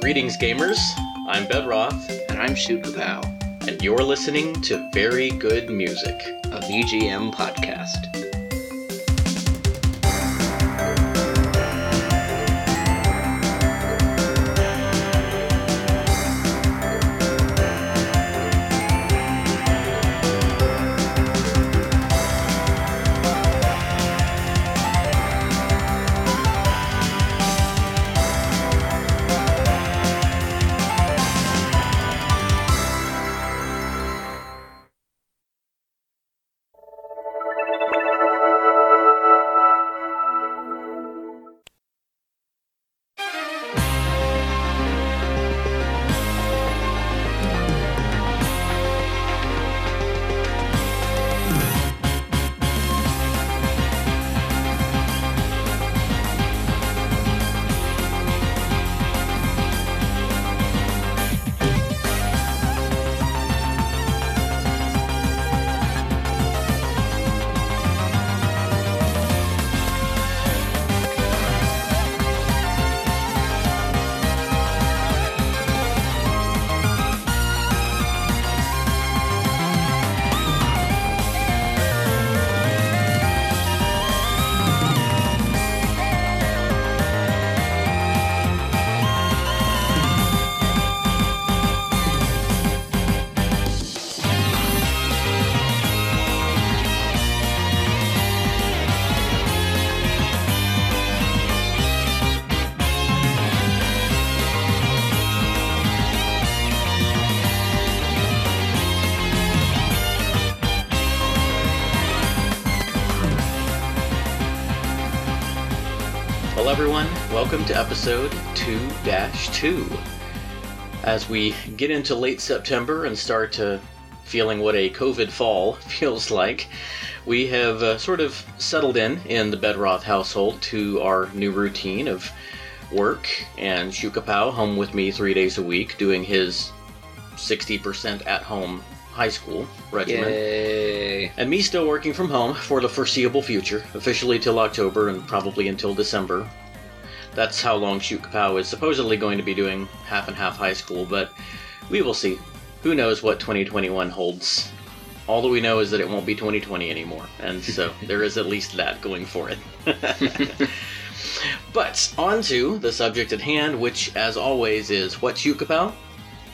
Greetings, gamers. I'm Bedroth, And I'm Shoot Kapow, and you're listening to Very Good Music. a VGM podcast. Welcome to episode 2 2. As we get into late September and start to feeling what a COVID fall feels like, we have uh, sort of settled in in the Bedroth household to our new routine of work and Shukapow home with me three days a week doing his 60% at home high school regimen. Yay! And me still working from home for the foreseeable future, officially till October and probably until December. That's how long Shoot Kapow is supposedly going to be doing half and half high school, but we will see. Who knows what 2021 holds? All that we know is that it won't be 2020 anymore, and so there is at least that going for it. but on to the subject at hand, which, as always, is what Shoot Kapow?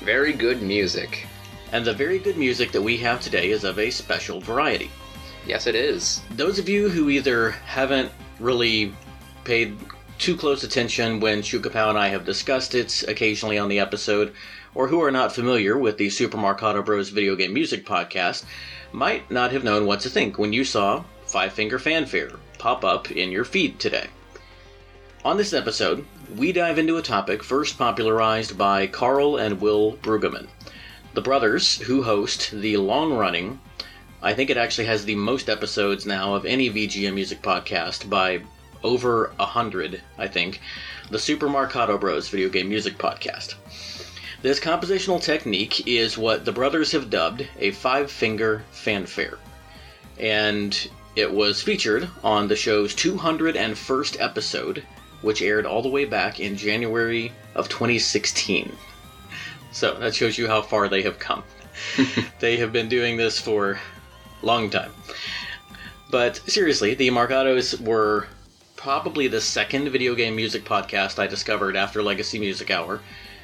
Very good music. And the very good music that we have today is of a special variety. Yes, it is. Those of you who either haven't really paid too close attention when Shukapow and I have discussed it occasionally on the episode, or who are not familiar with the Super Marcato Bros video game music podcast, might not have known what to think when you saw Five Finger Fanfare pop up in your feed today. On this episode, we dive into a topic first popularized by Carl and Will Brueggemann, the brothers who host the long running I think it actually has the most episodes now of any VGM music podcast by over a hundred, I think. The Super Marcato Bros video game music podcast. This compositional technique is what the brothers have dubbed a five finger fanfare. And it was featured on the show's 201st episode, which aired all the way back in January of 2016. So that shows you how far they have come. they have been doing this for a long time. But seriously, the Marcatos were probably the second video game music podcast I discovered after Legacy Music Hour,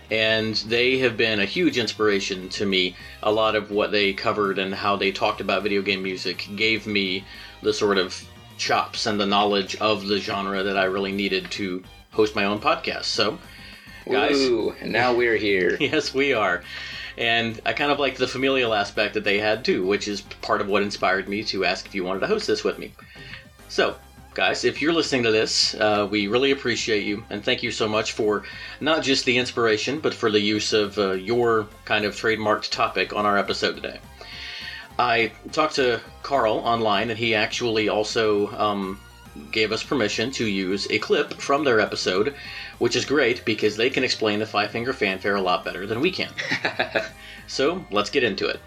and they have been a huge inspiration to me. A lot of what they covered and how they talked about video game music gave me the sort of chops and the knowledge of the genre that I really needed to host my own podcast. So, guys, Woo! And now we're here. Yes, we are. And I kind of like the familial aspect that they had too, which is part of what inspired me to ask if you wanted to host this with me. So, guys, if you're listening to this, uh, we really appreciate you and thank you so much for not just the inspiration, but for the use of uh, your kind of trademarked topic on our episode today. I talked to Carl online, and he actually also um, gave us permission to use a clip from their episode, which is great because they can explain the Five Finger Fanfare a lot better than we can. so let's get into it.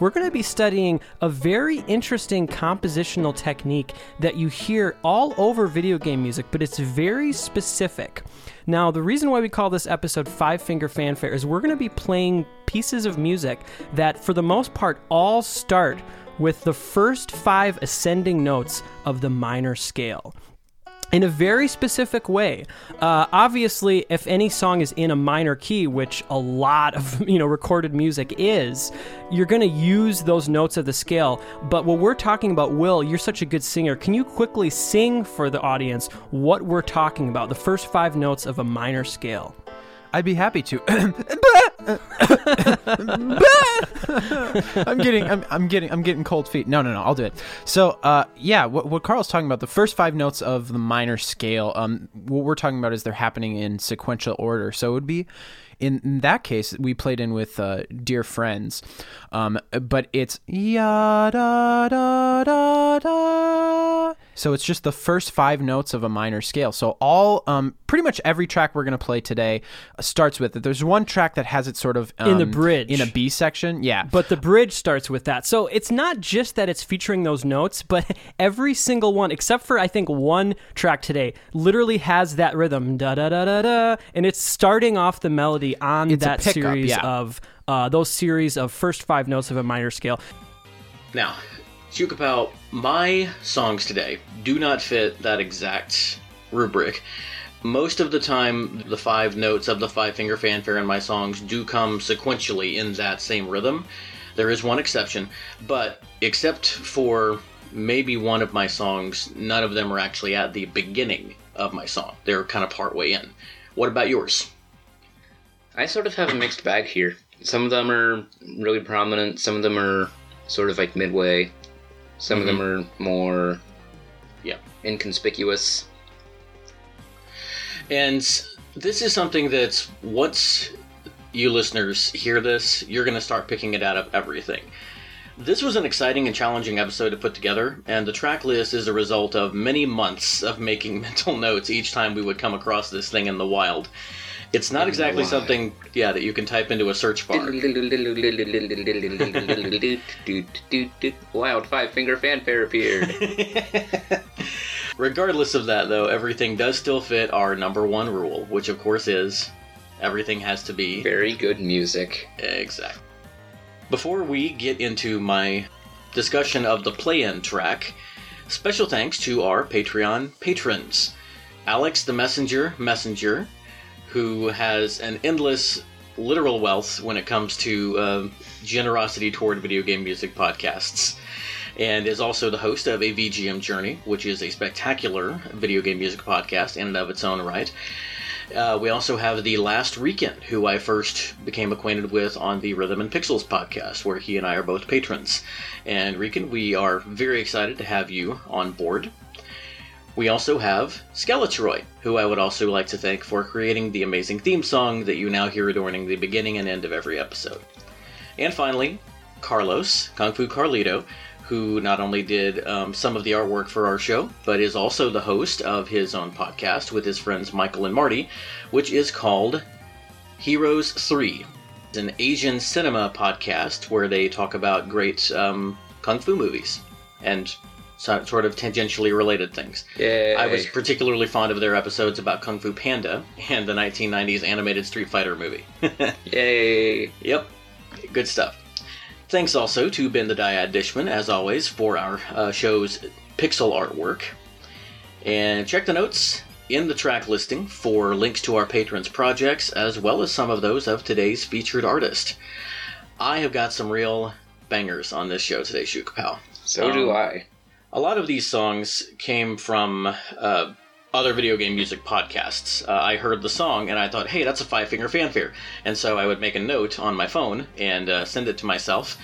We're going to be studying a very interesting compositional technique that you hear all over video game music, but it's very specific. Now, the reason why we call this episode Five Finger Fanfare is we're going to be playing pieces of music that, for the most part, all start with the first five ascending notes of the minor scale in a very specific way. Uh, obviously, if any song is in a minor key, which a lot of you know recorded music is, you're going to use those notes of the scale. But what we're talking about, Will, you're such a good singer. Can you quickly sing for the audience what we're talking about? The first five notes of a minor scale. I'd be happy to. I'm getting, I'm, I'm getting, I'm getting cold feet. No, no, no, I'll do it. So, uh, yeah, what, what Carl's talking about, the first five notes of the minor scale, um, what we're talking about is they're happening in sequential order. So it would be, in, in that case, we played in with uh, Dear Friends, um, but it's ya da da da da. So it's just the first five notes of a minor scale. So all, um, pretty much every track we're gonna play today starts with it. There's one track that has it sort of um, In the bridge. in a B section. Yeah, But the bridge starts with that. So it's not just that it's featuring those notes, but every single one, except for I think one track today, literally has that rhythm da da da da da, and it's starting off the melody on It's that pickup, series yeah. of uh, those series of first five notes of a minor scale. Now, Chukapau, my songs today do not fit that exact rubric. Most of the time, the five notes of the five finger fanfare in my songs do come sequentially in that same rhythm. There is one exception, but except for maybe one of my songs, none of them are actually at the beginning of my song. They're kind of partway in. What about yours? I sort of have a mixed bag here. Some of them are really prominent. Some of them are sort of like midway. Some of them mm-hmm. are more Yeah. inconspicuous. And this is something that once you listeners hear this, you're going to start picking it out of everything. This was an exciting and challenging episode to put together, and the track list is a result of many months of making mental notes each time we would come across this thing in the wild. It's not exactly something, yeah, that you can type into a search bar. Wild five finger fanfare appeared. Regardless of that, though, everything does still fit our number one rule, which of course is everything has to be Very good music. Exactly. Before we get into my discussion of the play in track, special thanks to our Patreon patrons Alex the Messenger Messenger, who has an endless literal wealth when it comes to uh, generosity toward video game music podcasts. And is also the host of a VGM Journey, which is a spectacular video game music podcast in and of its own right. Uh, we also have the Last Weekend, who I first became acquainted with on the Rhythm and Pixels podcast, where he and I are both patrons. And Rican, we are very excited to have you on board. We also have Skeletroy, who I would also like to thank for creating the amazing theme song that you now hear adorning the beginning and end of every episode. And finally, Carlos, Kung Fu Carlito, who not only did um, some of the artwork for our show, but is also the host of his own podcast with his friends Michael and Marty, which is called Heroes 3. It's an Asian cinema podcast where they talk about great um, kung fu movies and sort of tangentially related things. Yay. I was particularly fond of their episodes about Kung Fu Panda and the 1990s animated Street Fighter movie. Yay. Yep, good stuff. Thanks also to Ben the Dyad Dishman, as always, for our uh, show's pixel artwork. And check the notes in the track listing for links to our patrons' projects, as well as some of those of today's featured artist. I have got some real bangers on this show today, Shukapal. So do Um, I. A lot of these songs came from uh, other video game music podcasts. Uh, I heard the song and I thought, hey, that's a five finger fanfare. And so I would make a note on my phone and uh, send it to myself.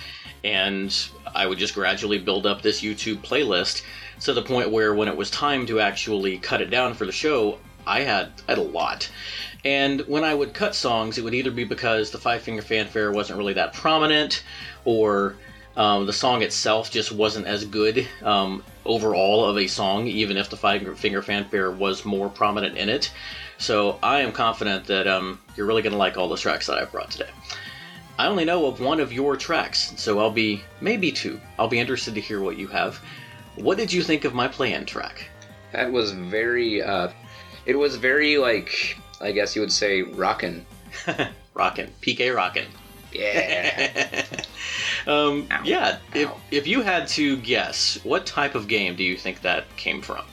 And I would just gradually build up this YouTube playlist to the point where when it was time to actually cut it down for the show, I had, I had a lot. And when I would cut songs, it would either be because the Five Finger Fanfare wasn't really that prominent, or um, the song itself just wasn't as good um, overall of a song, even if the Five Finger Fanfare was more prominent in it. So I am confident that um, you're really going to like all the tracks that I've brought today. I only know of one of your tracks, so I'll be maybe two. I'll be interested to hear what you have. What did you think of my play-in track? That was very. Uh, it was very like I guess you would say rockin'. rockin', PK rockin'. Yeah. um, Ow. yeah. If Ow. if you had to guess, what type of game do you think that came from?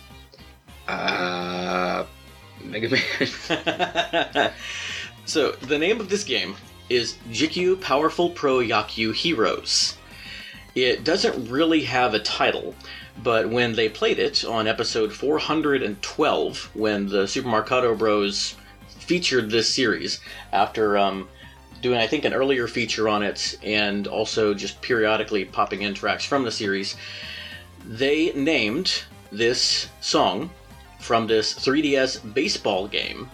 uh, Mega Man. so the name of this game is Jikyu Powerful Pro Yakyu Heroes. It doesn't really have a title, but when they played it on episode 412, when the Super Marcato Bros featured this series after um, doing, I think, an earlier feature on it and also just periodically popping in tracks from the series, they named this song from this 3DS baseball game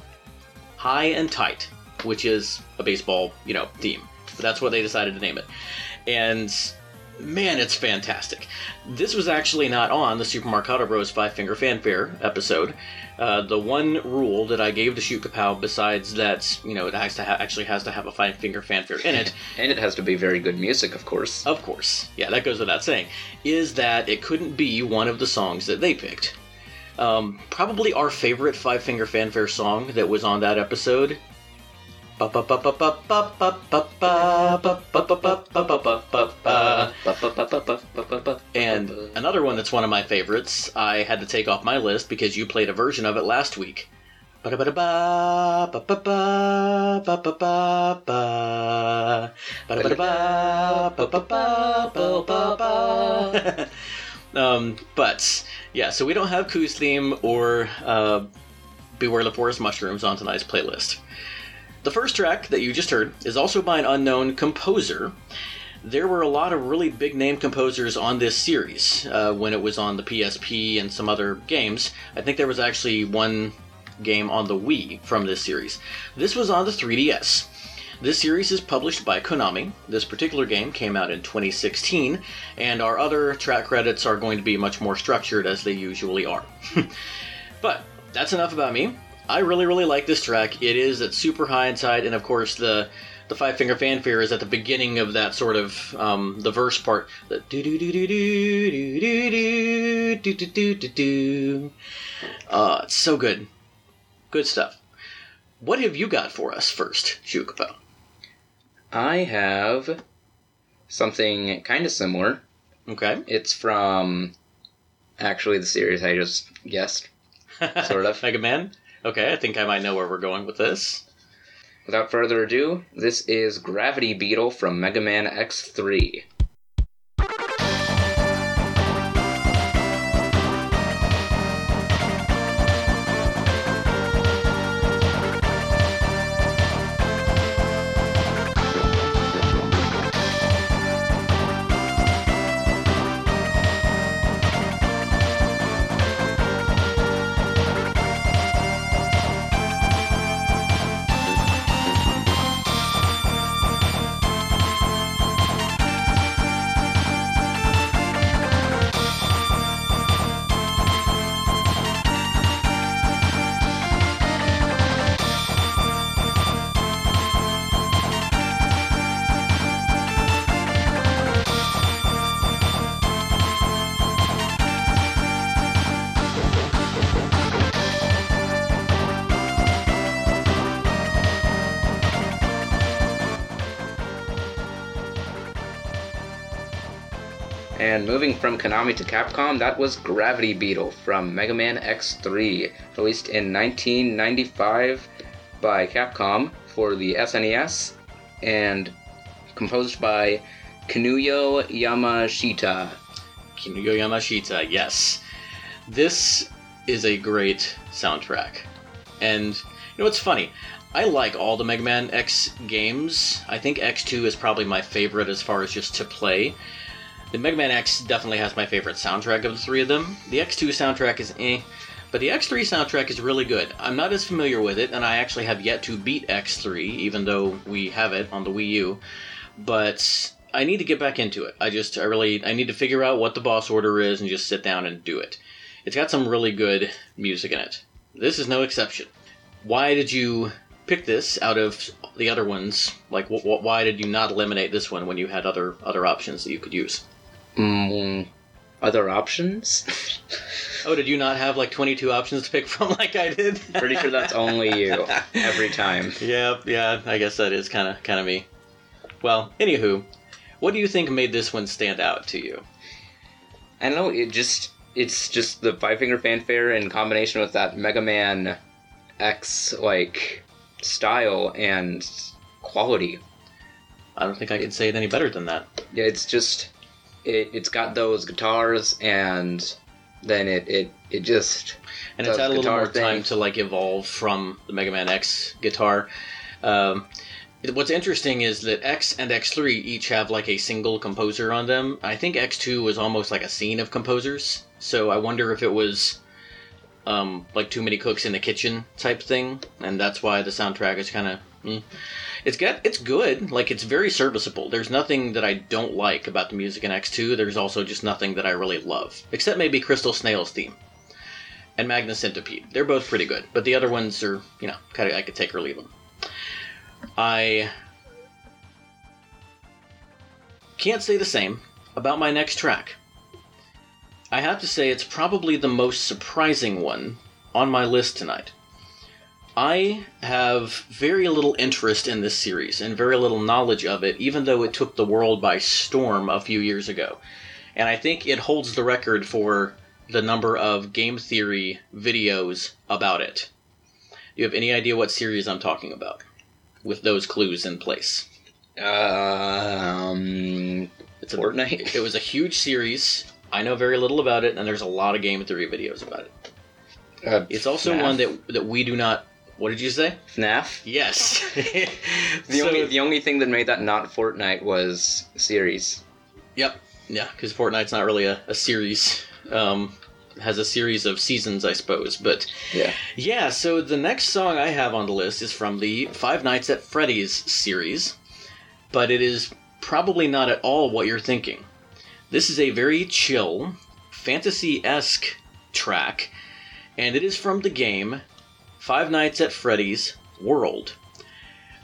High and Tight, which is a baseball, you know, theme. But that's what they decided to name it. And man, it's fantastic. This was actually not on the Super Marcato Bros. Five Finger Fanfare episode. Uh, the one rule that I gave to Shoot Kapow, besides that, you know, it has to ha- actually has to have a Five Finger Fanfare in it, and it has to be very good music, of course. of course, yeah, that goes without saying, is that it couldn't be one of the songs that they picked. Um, probably our favorite Five Finger Fanfare song that was on that episode. And another one that's one of my favorites, I had to take off my list because you played a version of it last week. Um, but yeah, so we don't have Koo's theme or uh, Beware the Forest Mushrooms on tonight's playlist. The first track that you just heard is also by an unknown composer. There were a lot of really big name composers on this series uh, when it was on the PSP and some other games. I think there was actually one game on the Wii from this series. This was on the 3DS. This series is published by Konami. This particular game came out in 2016, and our other track credits are going to be much more structured as they usually are. but that's enough about me. I really, really like this track. It is at super high inside, and of course the the five finger fanfare is at the beginning of that sort of um, the verse part. The do do do do do do do do do do do do. Uh, it's so good, good stuff. What have you got for us first, Shukapo? I have something kind of similar. Okay. It's from actually the series I just guessed. Sort of. Mega Man? Okay, I think I might know where we're going with this. Without further ado, this is Gravity Beetle from Mega Man X3. From Konami to Capcom, that was Gravity Beetle from Mega Man X3, released in 1995 by Capcom for the SNES and composed by Kinuyo Yamashita. Kinuyo Yamashita, yes. This is a great soundtrack. And you know what's funny? I like all the Mega Man X games. I think X2 is probably my favorite as far as just to play. The Mega Man X definitely has my favorite soundtrack of the three of them. The X2 soundtrack is eh, but the X3 soundtrack is really good. I'm not as familiar with it, and I actually have yet to beat X3, even though we have it on the Wii U. But I need to get back into it. I just, I really, I need to figure out what the boss order is and just sit down and do it. It's got some really good music in it. This is no exception. Why did you pick this out of the other ones? Like, wh- wh- why did you not eliminate this one when you had other other options that you could use? Mm, other options? Oh, did you not have like 22 options to pick from like I did? Pretty sure that's only you every time. Yeah, yeah, I guess that is kind of kind of me. Well, anywho, what do you think made this one stand out to you? I don't know. It just it's just the Five Finger Fanfare in combination with that Mega Man X like style and quality. I don't think I could say it any better than that. Yeah, it's just it, it's got those guitars and then it it, it just And it's had a little more time to like evolve from the Mega Man X guitar. Um, what's interesting is that X and X3 each have like a single composer on them. I think X2 was almost like a scene of composers. So I wonder if it was um, like too many cooks in the kitchen type thing, and that's why the soundtrack is kind of. Mm. It's got it's good. Like it's very serviceable. There's nothing that I don't like about the music in X2. There's also just nothing that I really love, except maybe Crystal Snail's theme and Magna Centipede. They're both pretty good, but the other ones are, you know, kind of I could take or leave them. I can't say the same about my next track. I have to say it's probably the most surprising one on my list tonight. I have very little interest in this series and very little knowledge of it, even though it took the world by storm a few years ago. And I think it holds the record for the number of game theory videos about it. Do you have any idea what series I'm talking about? With those clues in place. um It's a, Fortnite. It was a huge series. I know very little about it, and there's a lot of game theory videos about it. Uh, It's also FNAF? one that that we do not. What did you say? FNAF. Yes. The So- only the only thing that made that not Fortnite was series. Yep. Yeah, because Fortnite's not really a, a series. Um, has a series of seasons, I suppose. But Yeah. yeah, so the next song I have on the list is from the Five Nights at Freddy's series, but it is probably not at all what you're thinking. This is a very chill, fantasy esque track, and it is from the game Five Nights at Freddy's World,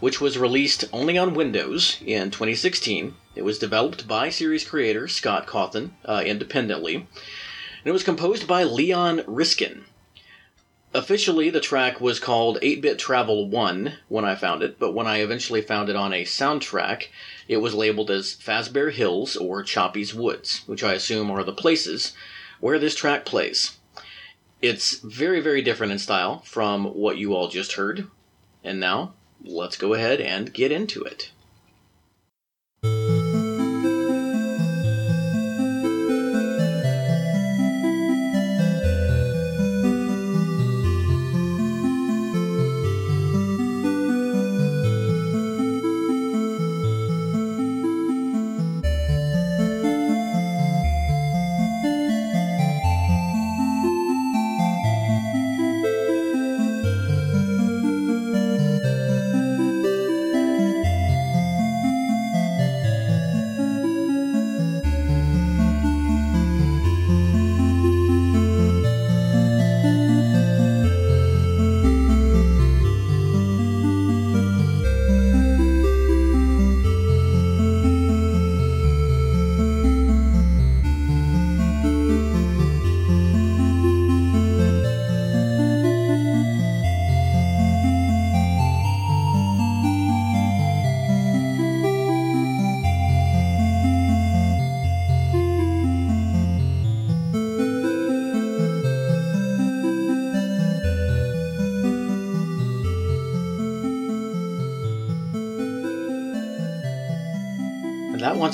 which was released only on Windows in 2016. It was developed by series creator Scott Cawthon uh, independently, and it was composed by Leon Riskin. Officially, the track was called 8 Bit Travel 1 when I found it, but when I eventually found it on a soundtrack, it was labeled as Fazbear Hills or Choppy's Woods, which I assume are the places where this track plays. It's very, very different in style from what you all just heard. And now, let's go ahead and get into it.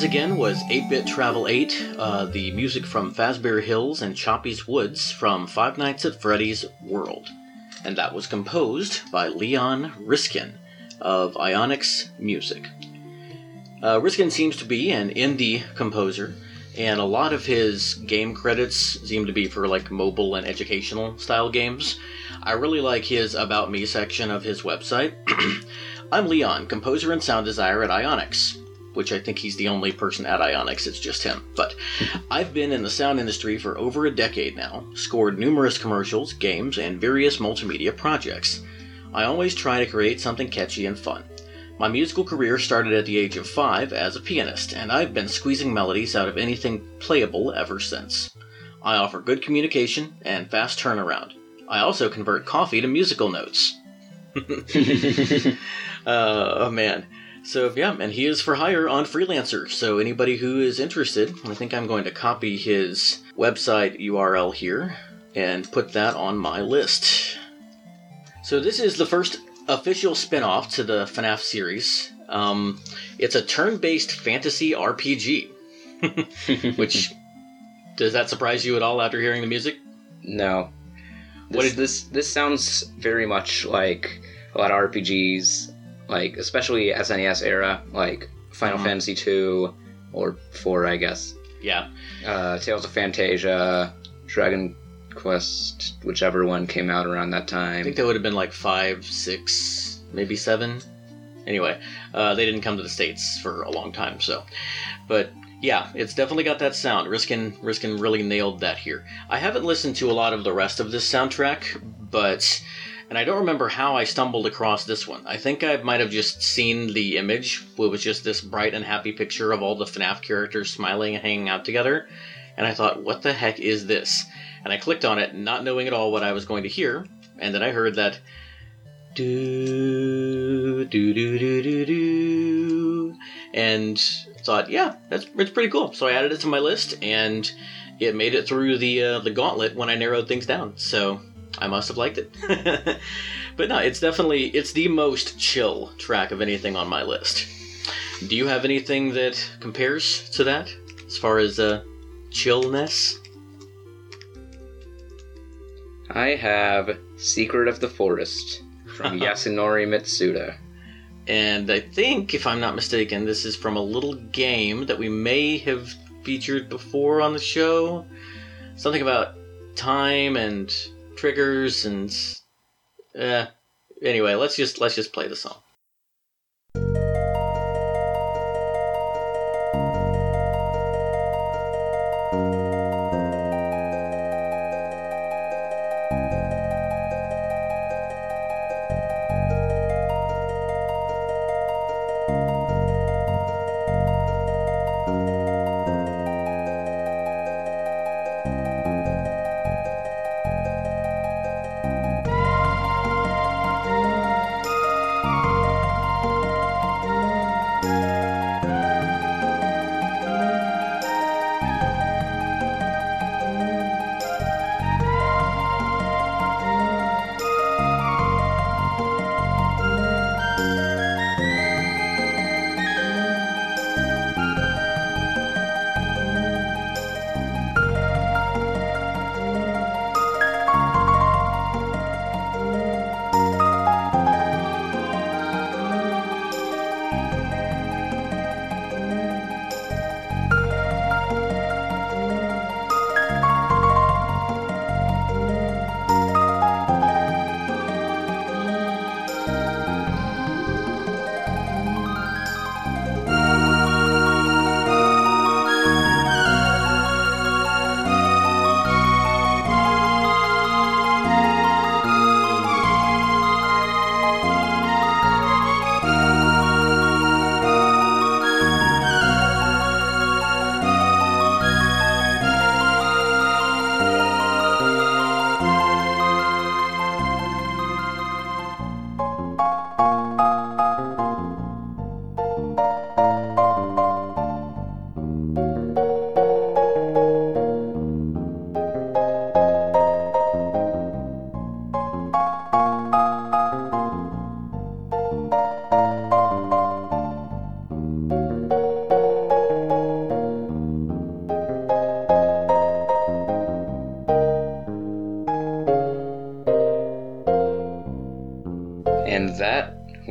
Again was 8 Bit Travel 8, uh, the music from Fazbear Hills and Choppy's Woods from Five Nights at Freddy's World. And that was composed by Leon Riskin of Ionix Music. Uh, Riskin seems to be an indie composer, and a lot of his game credits seem to be for like mobile and educational style games. I really like his About Me section of his website. I'm Leon, composer and sound designer at Ionix, which I think he's the only person at Ionix, it's just him. But I've been in the sound industry for over a decade now, scored numerous commercials, games, and various multimedia projects. I always try to create something catchy and fun. My musical career started at the age of five as a pianist, and I've been squeezing melodies out of anything playable ever since. I offer good communication and fast turnaround. I also convert coffee to musical notes. uh, oh man. So yeah, and he is for hire on Freelancer. So anybody who is interested, I think I'm going to copy his website URL here and put that on my list. So this is the first official spin-off to the FNAF series. Um, it's a turn-based fantasy RPG. Which does that surprise you at all after hearing the music? No. This, What did- this this sounds very much like a lot of RPGs, like especially SNES era, like Final Mhm. Fantasy two or four, I guess. Yeah. Uh, Tales of Phantasia, Dragon Quest, whichever one came out around that time. I think that would have been like five, six, maybe seven. Anyway, uh, they didn't come to the states for a long time, so. But yeah, it's definitely got that sound. Riskin Riskin really nailed that here. I haven't listened to a lot of the rest of this soundtrack, but and I don't remember how I stumbled across this one. I think I might have just seen the image. It was just this bright and happy picture of all the FNAF characters smiling and hanging out together, and I thought, what the heck is this? And I clicked on it, not knowing at all what I was going to hear, and then I heard that do do do do do do and thought yeah that's it's pretty cool so i added it to my list and it made it through the uh, the gauntlet when i narrowed things down so i must have liked it but no it's definitely it's the most chill track of anything on my list do you have anything that compares to that as far as uh chillness I have Secret of the Forest from Yasunori Mitsuda. And I think, if I'm not mistaken, this is from a little game that we may have featured before on the show. Something about time and triggers and. Uh, anyway, let's just let's just play the song.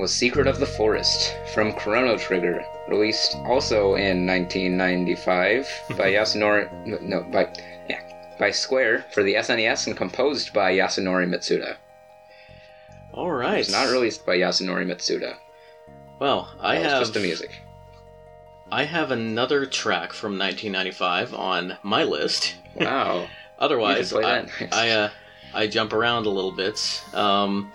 Was Secret of the Forest from Chrono Trigger, released also in 1995 by Yasunori no by yeah, by Square for the SNES and composed by Yasunori Mitsuda. All right. It's not released by Yasunori Mitsuda. Well, I have just the music. I have another track from 1995 on my list. Wow. Otherwise, You can play I. I, uh, I jump around a little bit. Um,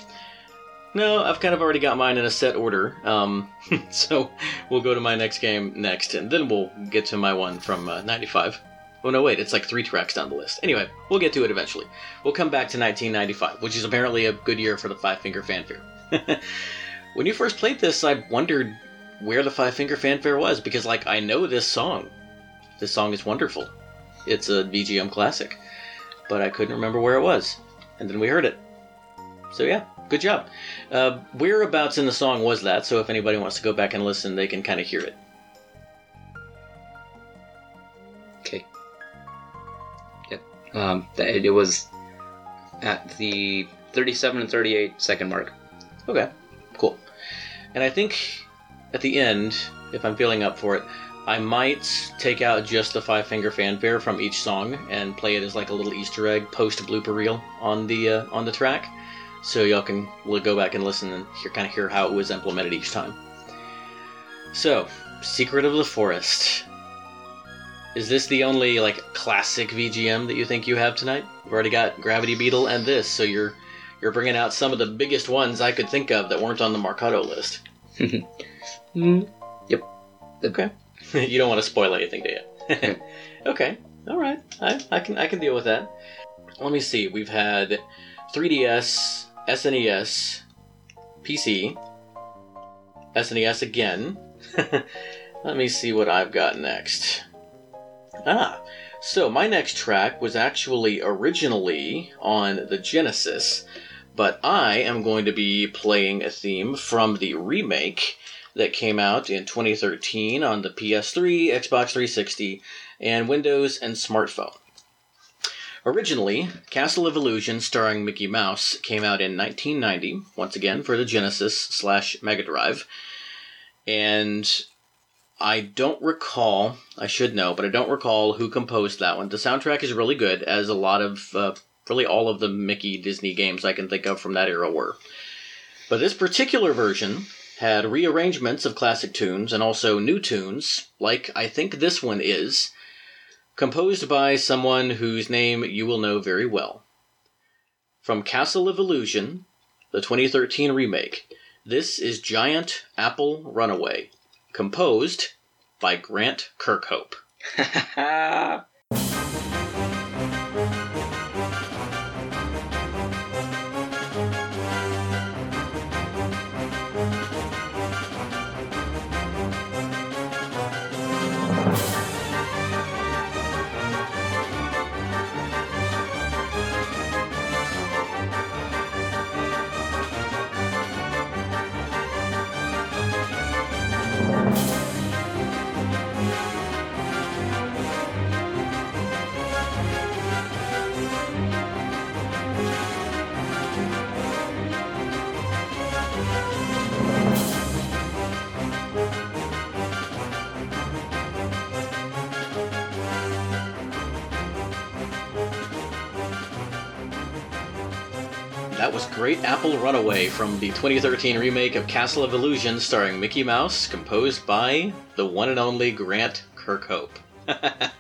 No, I've kind of already got mine in a set order. Um, so we'll go to my next game next, and then we'll get to my one from uh, 95. Oh, no, wait, it's like three tracks down the list. Anyway, we'll get to it eventually. We'll come back to 1995, which is apparently a good year for the Five Finger Fanfare. when you first played this, I wondered where the Five Finger Fanfare was, because, like, I know this song. This song is wonderful. It's a VGM classic. But I couldn't remember where it was. And then we heard it. So, yeah, good job. Uh, whereabouts in the song was that? So, if anybody wants to go back and listen, they can kind of hear it. Okay. Yep. Um, it was at the 37 and 38 second mark. Okay, cool. And I think at the end, if I'm feeling up for it, I might take out just the five finger fanfare from each song and play it as like a little Easter egg post blooper reel on the uh, on the track, so y'all can go back and listen and hear kind of hear how it was implemented each time. So, Secret of the Forest. Is this the only like classic VGM that you think you have tonight? We've already got Gravity Beetle and this, so you're you're bringing out some of the biggest ones I could think of that weren't on the Marcato list. Mm, yep. Okay. you don't want to spoil anything, do you? okay. All right. I, I can I can deal with that. Let me see. We've had 3DS, SNES, PC, SNES again. Let me see what I've got next. Ah, so my next track was actually originally on the Genesis, but I am going to be playing a theme from the remake that came out in 2013 on the PS3, Xbox 360, and Windows and smartphone. Originally, Castle of Illusion starring Mickey Mouse came out in 1990, once again for the Genesis slash Mega Drive, and I don't recall, I should know, but I don't recall who composed that one. The soundtrack is really good, as a lot of, uh, really all of the Mickey Disney games I can think of from that era were. But this particular version had rearrangements of classic tunes and also new tunes, like I think this one is, composed by someone whose name you will know very well. From Castle of Illusion, the 2013 remake, this is Giant Apple Runaway, composed by Grant Kirkhope. That was Great Apple Runaway from the 2013 remake of Castle of Illusion starring Mickey Mouse, composed by the one and only Grant Kirkhope.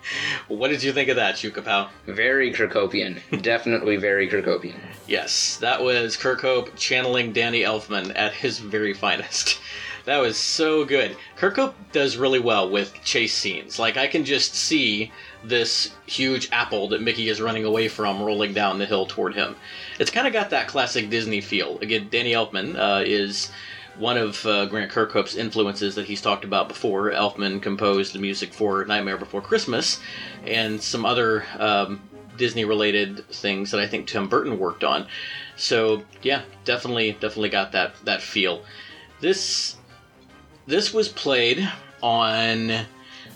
what did you think of that, Chukapow? very Kirkhopian. Definitely very Kirkhopian. Yes, that was Kirkhope channeling Danny Elfman at his very finest. That was so good. Kirkhope does really well with chase scenes. Like, I can just see this huge apple that Mickey is running away from rolling down the hill toward him. It's kind of got that classic Disney feel. Again, Danny Elfman uh, is one of uh, Grant Kirkhope's influences that he's talked about before. Elfman composed the music for Nightmare Before Christmas and some other um, Disney related things that I think Tim Burton worked on. So yeah, definitely, definitely got that that feel. This this was played on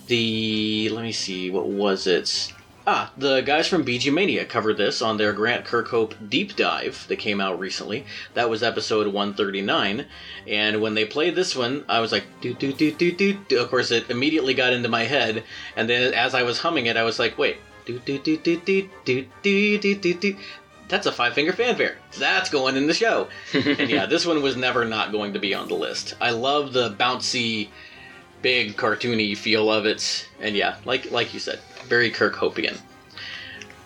the let me see what was it ah the guys from bg mania covered this on their grant kirkhope deep dive that came out recently that was episode 139 and when they played this one i was like do do do do do of course it immediately got into my head and then as i was humming it i was like wait do do do do do do do do that's a five finger fanfare. That's going in the show. and yeah, this one was never not going to be on the list. I love the bouncy, big cartoony feel of it. And yeah, like like you said, very Kirkhopian.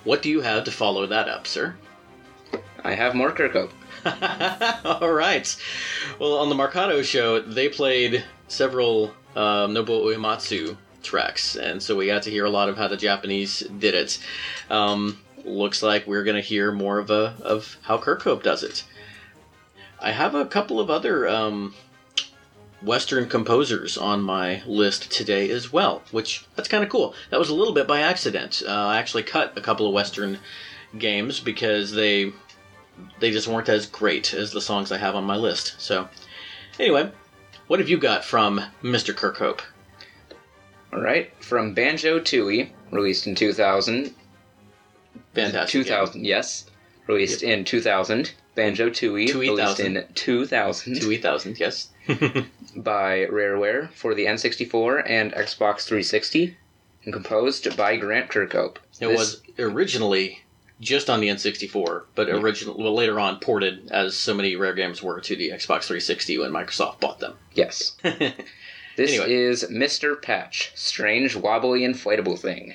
What do you have to follow that up, sir? I have more Kirkhope. All right. Well, on the Marcato show, they played several um, Nobuo Uematsu tracks, and so we got to hear a lot of how the Japanese did it. Um, looks like we're going to hear more of a of how Kirkhope does it. I have a couple of other um, Western composers on my list today as well, which that's kind of cool. That was a little bit by accident. Uh, I actually cut a couple of Western games because they they just weren't as great as the songs I have on my list. So, anyway, what have you got from Mr. Kirkhope? All right, from Banjo Tooie, released in 2000. Fantastic. 2000, yes. Released in 2000. Banjo Tooie, Tooie released 1000. in 2000 Two thousand, yes. by Rareware for the N64 and Xbox 360, and composed by Grant Kirkhope. It This- was originally just on the N64, but original well later on ported, as so many rare games were, to the Xbox 360 when Microsoft bought them. Yes. This Anyway. is Mr. Patch, strange wobbly inflatable thing.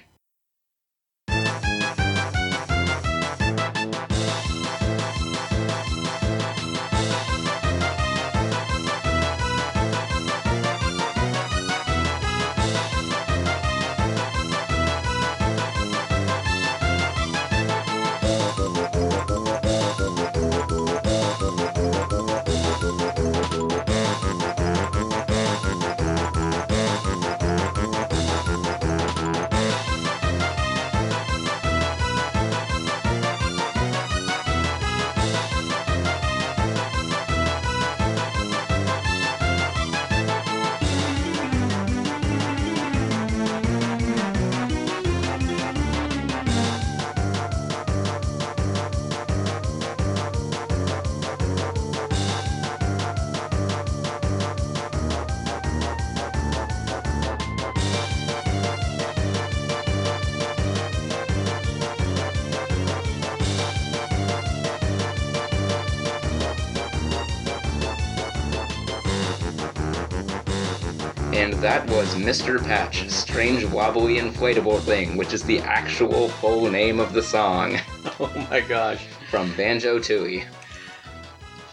That was Mr. Patch, strange wobbly inflatable thing, which is the actual full name of the song oh my gosh. from Banjo Tooie.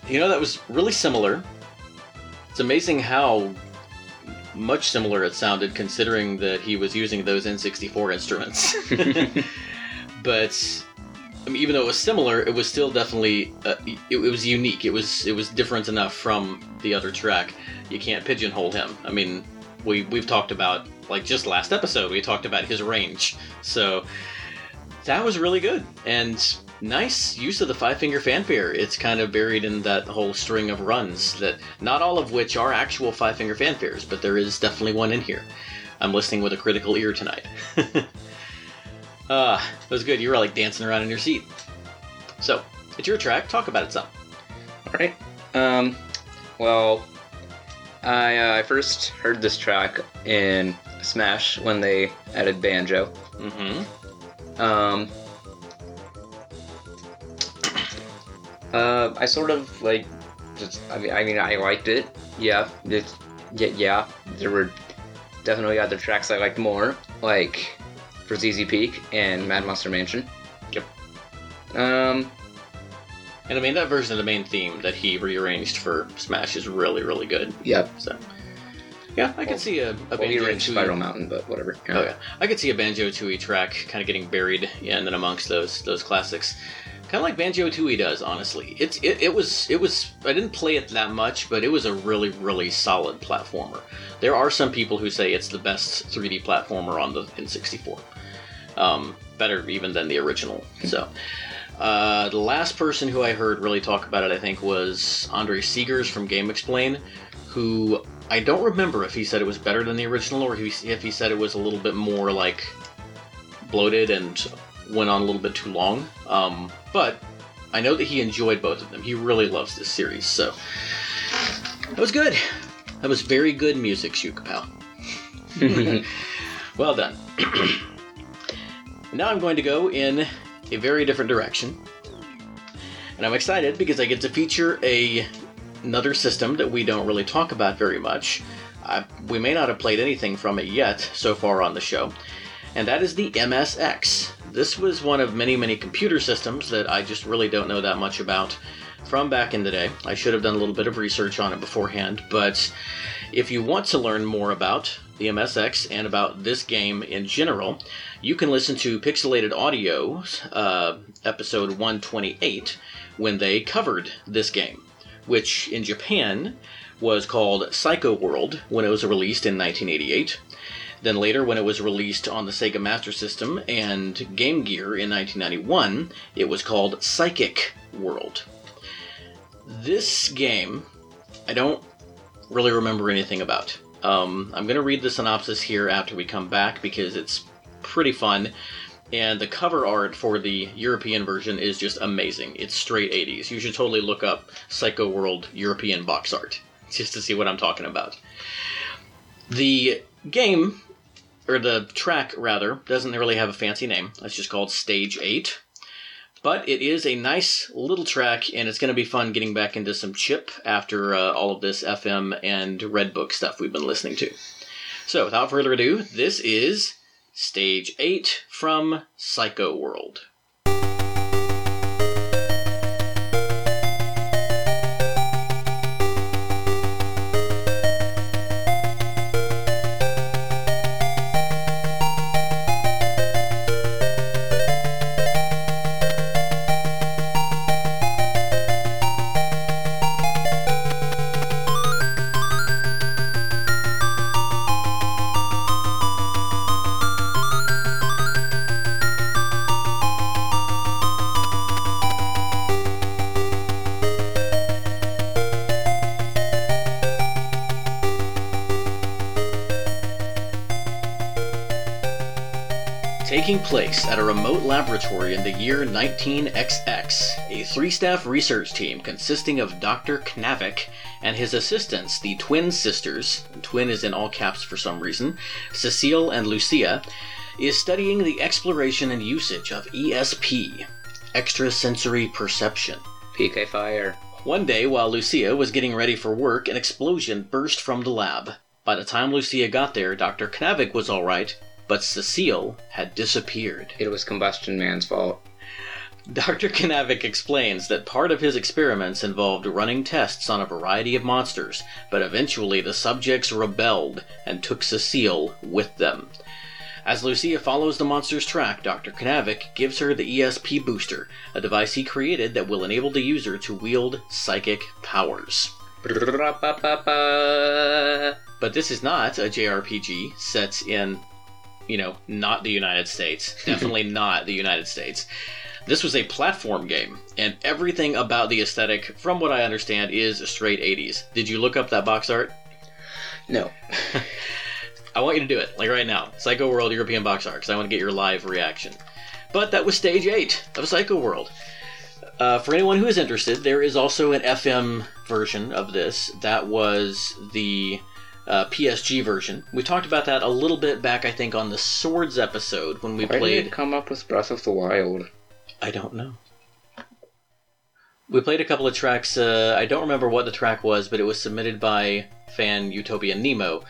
You know, that was really similar. It's amazing how much similar it sounded considering that he was using those N64 instruments. but I mean, even though it was similar, it was still definitely uh, it, it was unique. It was it was different enough from the other track. You can't pigeonhole him. I mean, we we've talked about like just last episode we talked about his range. So that was really good and nice use of the five finger fanfare. It's kind of buried in that whole string of runs that not all of which are actual five finger fanfares, but there is definitely one in here. I'm listening with a critical ear tonight. Ah, that was good. You were like dancing around in your seat. So, it's your track. Talk about it some. Alright. Um, well, I, uh, I first heard this track in Smash when they added banjo. Mm-hmm. Um, uh, I sort of like, just I mean, I mean, I liked it. Yeah, it, yeah, yeah. There were definitely other tracks I liked more, like Freezeezy Peak and Mad Monster Mansion. Yep. Um, And I mean, that version of the main theme that he rearranged for Smash is really, really good. yep. So, yeah, I could see a, a Well, Banjo Spiral Mountain, but whatever. Oh yeah, I could see a Banjo Tooie track kind of getting buried yeah, and then amongst those those classics, kind of like Banjo Tooie does. Honestly, it's it, it was it was I didn't play it that much, but it was a really really solid platformer. There are some people who say it's the best 3D platformer on the N64, um, better even than the original. So. Uh, the last person who I heard really talk about it, I think, was Andre Segers from GameXplain, who I don't remember if he said it was better than the original or if he, if he said it was a little bit more like bloated and went on a little bit too long. Um, but I know that he enjoyed both of them. He really loves this series, so that was good. That was very good music, Shukapow. well done. now I'm going to go in a very different direction. And I'm excited because I get to feature a another system that we don't really talk about very much. We may not have played anything from it yet so far on the show, and that is the MSX. This was one of many, many computer systems that I just really don't know that much about. from back in the day. I should have done a little bit of research on it beforehand, but if you want to learn more about the MSX and about this game in general, you can listen to Pixelated Audio, uh, episode 128, when they covered this game, which in Japan was called Psycho World when it was released in 1988. Then later, when it was released on the Sega Master System and Game Gear in 1991, it was called Psychic World. This game, I don't really remember anything about. Um, I'm going to read the synopsis here after we come back because it's pretty fun. And the cover art for the European version is just amazing. It's straight 80s. You should totally look up Psycho World European box art just to see what I'm talking about. The game, or the track rather, doesn't really have a fancy name. It's just called Stage 8. But it is a nice little track, and it's going to be fun getting back into some chip after uh, all of this FM and Red Book stuff we've been listening to. So, without further ado, this is Stage 8 from Psycho World. At a remote laboratory in the year 19XX, a three staff research team consisting of Dr. Knavik and his assistants, the twin sisters, twin is in all caps for some reason, Cecile and Lucia, is studying the exploration and usage of ESP, extrasensory perception. PK Fire. One day, while Lucia was getting ready for work, an explosion burst from the lab. By the time Lucia got there, Dr. Knavik was alright, but Cecile had disappeared. It was Combustion Man's fault. Dr. Knavik explains that part of his experiments involved running tests on a variety of monsters, but eventually the subjects rebelled and took Cecile with them. As Lucia follows the monster's track, Dr. Knavik gives her the ESP booster, a device he created that will enable the user to wield psychic powers. But this is not a JRPG set in, you know, not the United States. Definitely not the United States. This was a platform game, and everything about the aesthetic, from what I understand, is straight 80s. Did you look up that box art? No. I want you to do it, like right now. Psycho World European box art, because I want to get your live reaction. But that was stage 8 of Psycho World. Uh, for anyone who is interested, there is also an FM version of this. That was the uh, PSG version. We talked about that a little bit back, I think, on the Swords episode when we Why did played. it come up with Breath of the Wild? I don't know. We played a couple of tracks. Uh, I don't remember what the track was, but it was submitted by fan Utopia Nemo.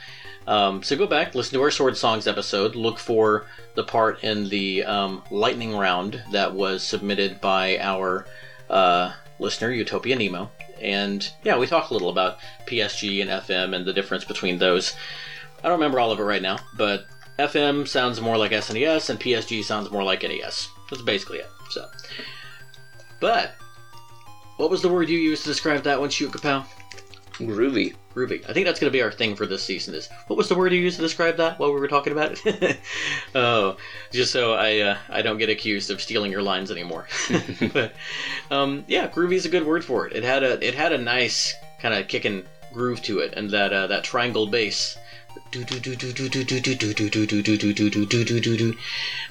Um, so go back, listen to our Sword Songs episode, look for the part in the um, lightning round that was submitted by our uh, listener Utopia Nemo. And yeah, we talked a little about PSG and FM and the difference between those. I don't remember all of it right now, but FM sounds more like SNES and PSG sounds more like NES. That's basically it. So, but what was the word you used to describe that one, Shoot Kapow? Groovy. Groovy. I think that's going to be our thing for this season. Is what was the word you used to describe that while we were talking about it? oh, just so I uh, I don't get accused of stealing your lines anymore. but um, yeah, groovy is a good word for it. It had a it had a nice kind of kicking groove to it, and that uh, that triangle bass.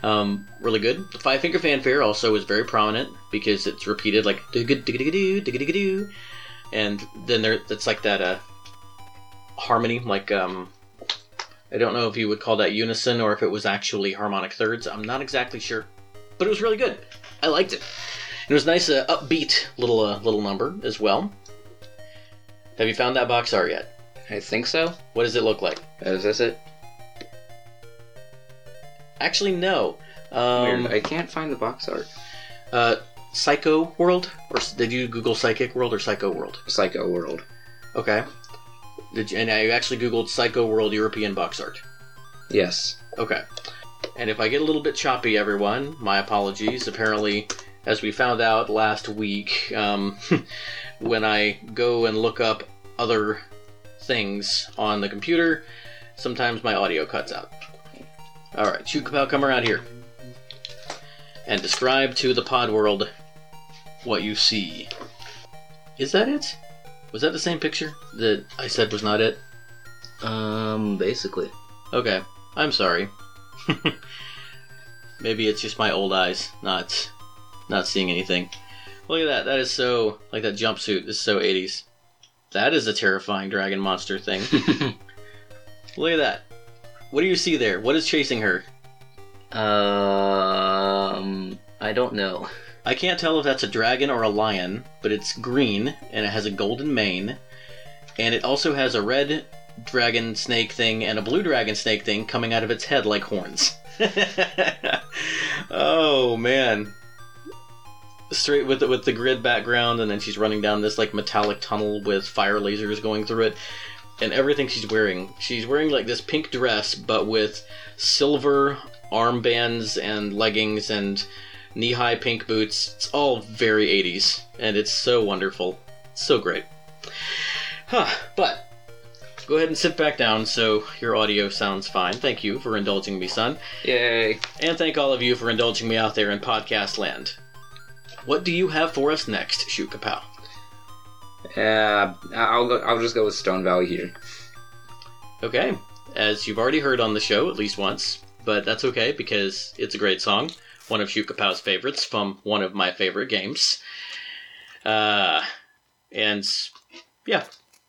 Um, really good. The five finger fanfare also is very prominent because it's repeated like and then there it's like that uh harmony like um I don't know if you would call that unison or if it was actually harmonic thirds. I'm not exactly sure, but it was really good. I liked it. It was nice uh, upbeat little uh, little number as well. Have you found that box art yet? I think so. What does it look like? Is this it? Actually, no. Um, Weird. I can't find the box art. Uh, Psycho World, or did you Google Psychic World or Psycho World? Psycho World. Okay. Did you, and I actually Googled Psycho World European box art. Yes. Okay. And if I get a little bit choppy, everyone, my apologies. Apparently, as we found out last week, um, when I go and look up other things on the computer, sometimes my audio cuts out. Alright, Shoot Kapow, come around here. And describe to the pod world what you see. Is that it? Was that the same picture that I said was not it? Um, basically. Okay, I'm sorry. Maybe it's just my old eyes not not seeing anything. Look at that. That is so like that jumpsuit is so 80s. That is a terrifying dragon monster thing. Look at that. What do you see there? What is chasing her? um, I don't know. I can't tell if that's a dragon or a lion, but it's green and it has a golden mane. And it also has a red dragon snake thing and a blue dragon snake thing coming out of its head like horns. oh man. Straight with the, with the grid background and then she's running down this like metallic tunnel with fire lasers going through it and everything she's wearing. She's wearing like this pink dress but with silver armbands and leggings and knee high pink boots. It's all very 80s, and it's so wonderful. So great. Huh, but go ahead and sit back down so your audio sounds fine. Thank you for indulging me, son. Yay. And thank all of you for indulging me out there in podcast land. What do you have for us next, Shoot Kapow? Uh, I'll go. I'll just go with Stone Valley here. Okay, as you've already heard on the show at least once, but that's okay because it's a great song. One of Shoot Kapow's favorites from one of my favorite games. Uh, and yeah,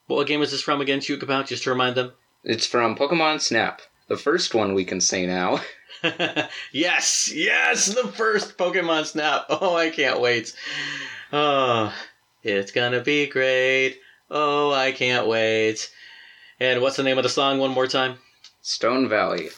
what game is this from again, Shoot Kapow? Just to remind them. It's from Pokemon Snap, the first one we can say now. yes, yes, the first Pokemon Snap. Oh, I can't wait. Oh, it's gonna be great. Oh, I can't wait. And what's the name of the song one more time? Stone Valley.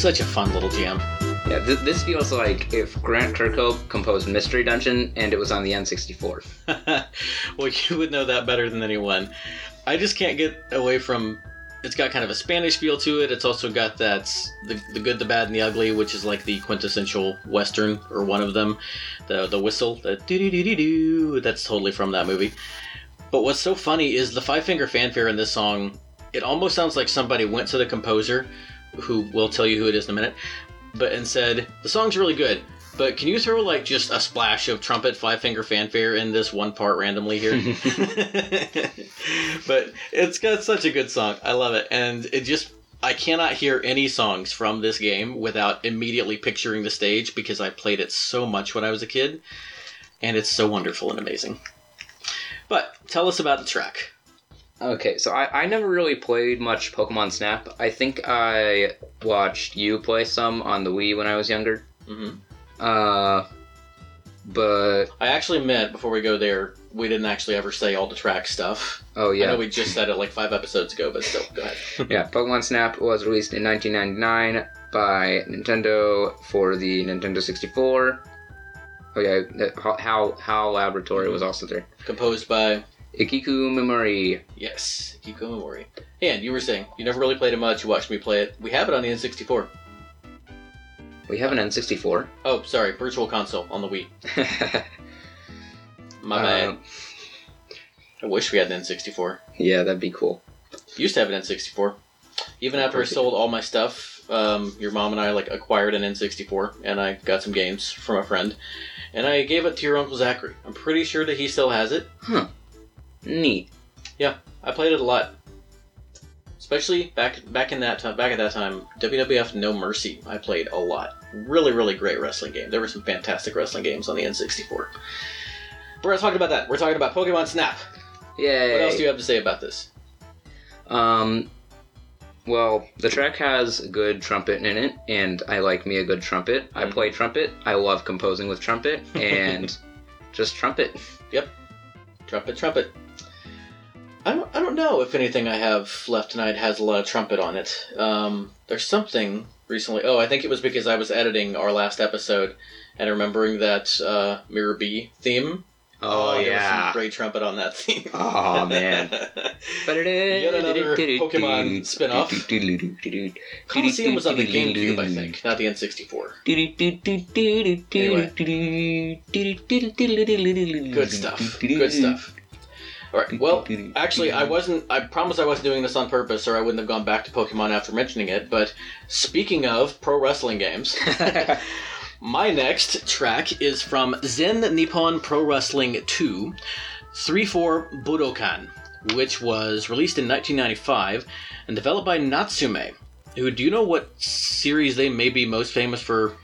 Such a fun little jam. Yeah, th- this feels like if Grant Kirkhope composed Mystery Dungeon and it was on the N64. well, you would know that better than anyone. I just can't get away from. It's got kind of a Spanish feel to it. It's also got that the, the good, the bad, and the ugly, which is like the quintessential Western or one of them. The the whistle, the doo doo doo doo doo. That's totally from that movie. But what's so funny is the five finger fanfare in this song. It almost sounds like somebody went to the composer, who will tell you who it is in a minute, but and said the song's really good. But can you throw like just a splash of trumpet five finger fanfare in this one part randomly here? but it's got such a good song. I love it. And it just I cannot hear any songs from this game without immediately picturing the stage because I played it so much when I was a kid. And it's so wonderful and amazing. But tell us about the track. Okay, so I, I never really played much Pokemon Snap. I think I watched you play some on the Wii when I was younger. hmm Uh, but I actually meant before we go there, we didn't actually ever say all the track stuff. oh I yeah, know we just said it like five episodes ago, but still, go ahead. yeah. Pokemon Snap was released in 1999 by Nintendo for the Nintendo 64. Oh yeah, Hal Hal, Hal Laboratory was also there. Composed by Ikuko Memori. Yes, Kiko Mori. And you were saying you never really played it much. You watched me play it. We have it on the N64. We have an N64. Oh, sorry, Virtual Console on the Wii. My bad. I wish we had an N64. yeah, that'd be cool. Used to have an N64. Even after I sold all my stuff, um, your mom and I like acquired an N64, and I got some games from a friend, and I gave it to your uncle Zachary. I'm pretty sure that he still has it. Neat. Yeah, I played it a lot. Especially back back in that time, back at that time, WWF No Mercy. I played a lot. Really, really great wrestling game. There were some fantastic wrestling games on the N64. We're not talking about that. We're talking about Pokemon Snap. Yeah. What else do you have to say about this? Um, well, the track has good trumpet in it, and I like me a good trumpet. I Mhm. play trumpet. I love composing with trumpet, and just trumpet. Yep. Trumpet, trumpet. I don't, I don't know if anything I have left tonight has a lot of trumpet on it. Um, there's something recently. Oh, I think it was because I was editing our last episode and remembering that uh, Miror B theme. Oh, there was yeah. some great trumpet on that theme. Oh, man. Yet another Pokemon spin-off. Colosseum was on the GameCube, I think, not the N64. Good stuff. Good stuff. All right. Well, actually, I wasn't. I promise I wasn't doing this on purpose, or I wouldn't have gone back to Pokemon after mentioning it. But speaking of pro wrestling games, my next track is from Zen Nippon Pro Wrestling 2, 3-4 Budokan, which was released in 1995 and developed by Natsume. Who do you know what series they may be most famous for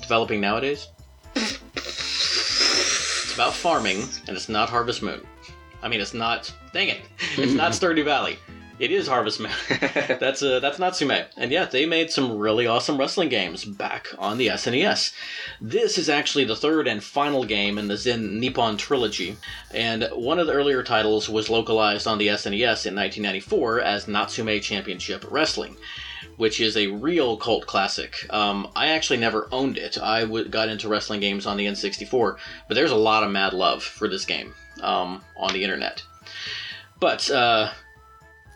developing nowadays? It's about farming, and it's not Harvest Moon. I mean, it's not. Dang it! It's not Stardew Valley. It is Harvest Moon. that's uh, that's Natsume, and yeah, they made some really awesome wrestling games back on the SNES. This is actually the third and final game in the Zen Nippon trilogy, and one of the earlier titles was localized on the SNES in 1994 as Natsume Championship Wrestling which is a real cult classic. Um, I actually never owned it. I w- got into wrestling games on the N64, but there's a lot of mad love for this game um, on the internet. But uh,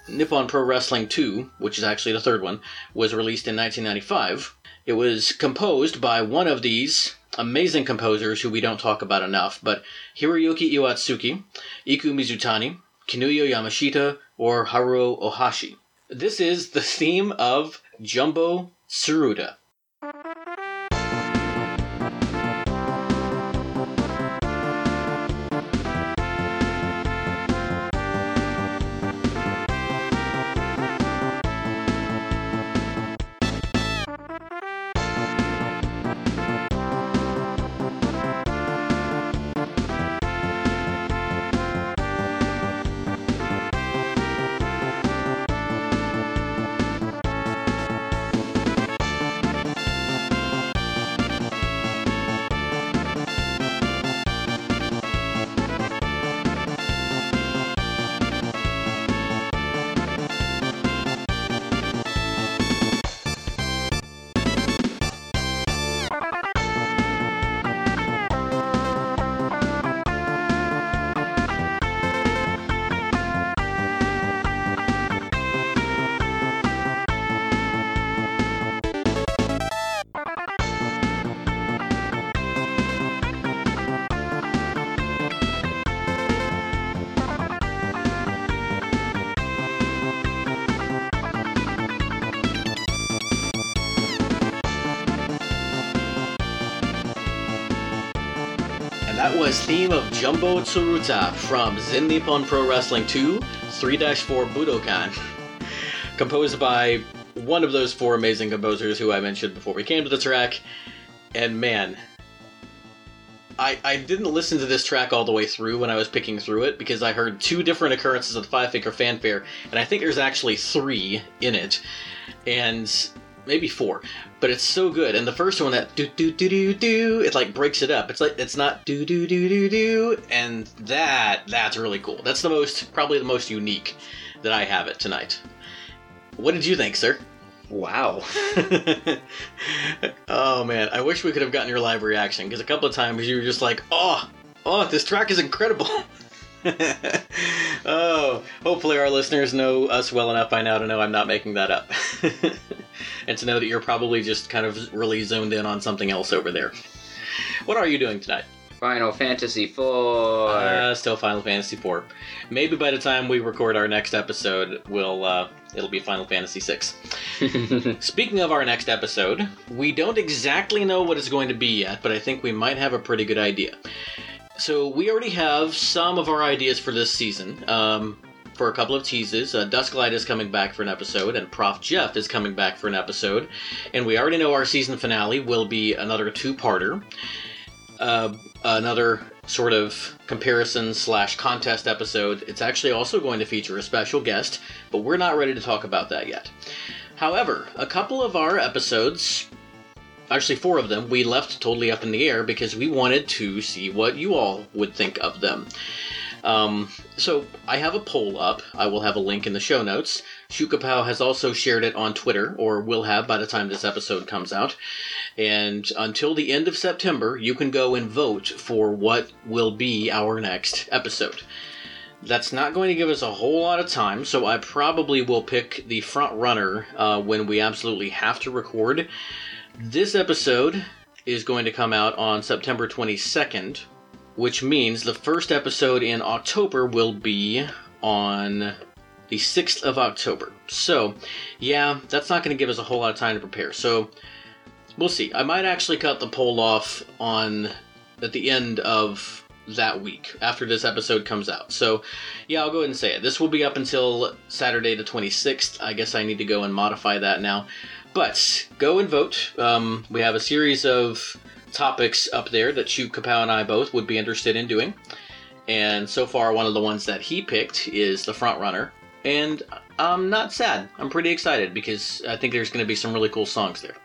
Nippon Pro Wrestling 2, which is actually the third one, was released in 1995. It was composed by one of these amazing composers who we don't talk about enough, but Hiroyuki Iwatsuki, Iku Mizutani, Kinuyo Yamashita, or Haruo Ohashi. This is the theme of Jumbo Tsuruta. Theme of Jumbo Tsuruta from Zen Nippon Pro Wrestling 2 3-4 Budokan. Composed by one of those four amazing composers who I mentioned before we came to the track. And man, I, I didn't listen to this track all the way through when I was picking through it because I heard two different occurrences of the Five Finger Fanfare, and I think there's actually three in it, and maybe four. But it's so good. And the first one that do do do do do, it like breaks it up. It's like it's not do do do do do, and that that's really cool. That's the most probably the most unique that I have it tonight. What did you think, sir? Wow. oh man, I wish we could have gotten your live reaction because a couple of times you were just like, "Oh, oh, this track is incredible." oh hopefully our listeners know us well enough by now to know I'm not making that up. and to know that you're probably just kind of really zoned in on something else over there. What are you doing tonight? Final Fantasy IV. Uh, still Final Fantasy IV. Maybe by the time we record our next episode, we'll uh, it'll be Final Fantasy VI. Speaking of our next episode, we don't exactly know what it's going to be yet, but I think we might have a pretty good idea. So we already have some of our ideas for this season. Um, for a couple of teases, uh, Dusklight is coming back for an episode, and Prof Jeff is coming back for an episode, and we already know our season finale will be another two-parter. Uh, another sort of comparison slash contest episode. It's actually also going to feature a special guest, but we're not ready to talk about that yet. However, a couple of our episodes, actually four of them, we left totally up in the air because we wanted to see what you all would think of them. Um, so I have a poll up. I will have a link in the show notes. Shukapow has also shared it on Twitter, or will have by the time this episode comes out. And until the end of September, you can go and vote for what will be our next episode. That's not going to give us a whole lot of time, so I probably will pick the front runner uh, when we absolutely have to record. This episode is going to come out on September 22nd, which means the first episode in October will be on the 6th of October. So, yeah, that's not going to give us a whole lot of time to prepare. So, we'll see. I might actually cut the poll off on at the end of that week after this episode comes out. So, yeah, I'll go ahead and say it. This will be up until Saturday the 26th. I guess I need to go and modify that now. But go and vote. Um, we have a series of topics up there that Shoot Kapow and I both would be interested in doing. And so far, one of the ones that he picked is the front runner. And I'm not sad. I'm pretty excited because I think there's going to be some really cool songs there.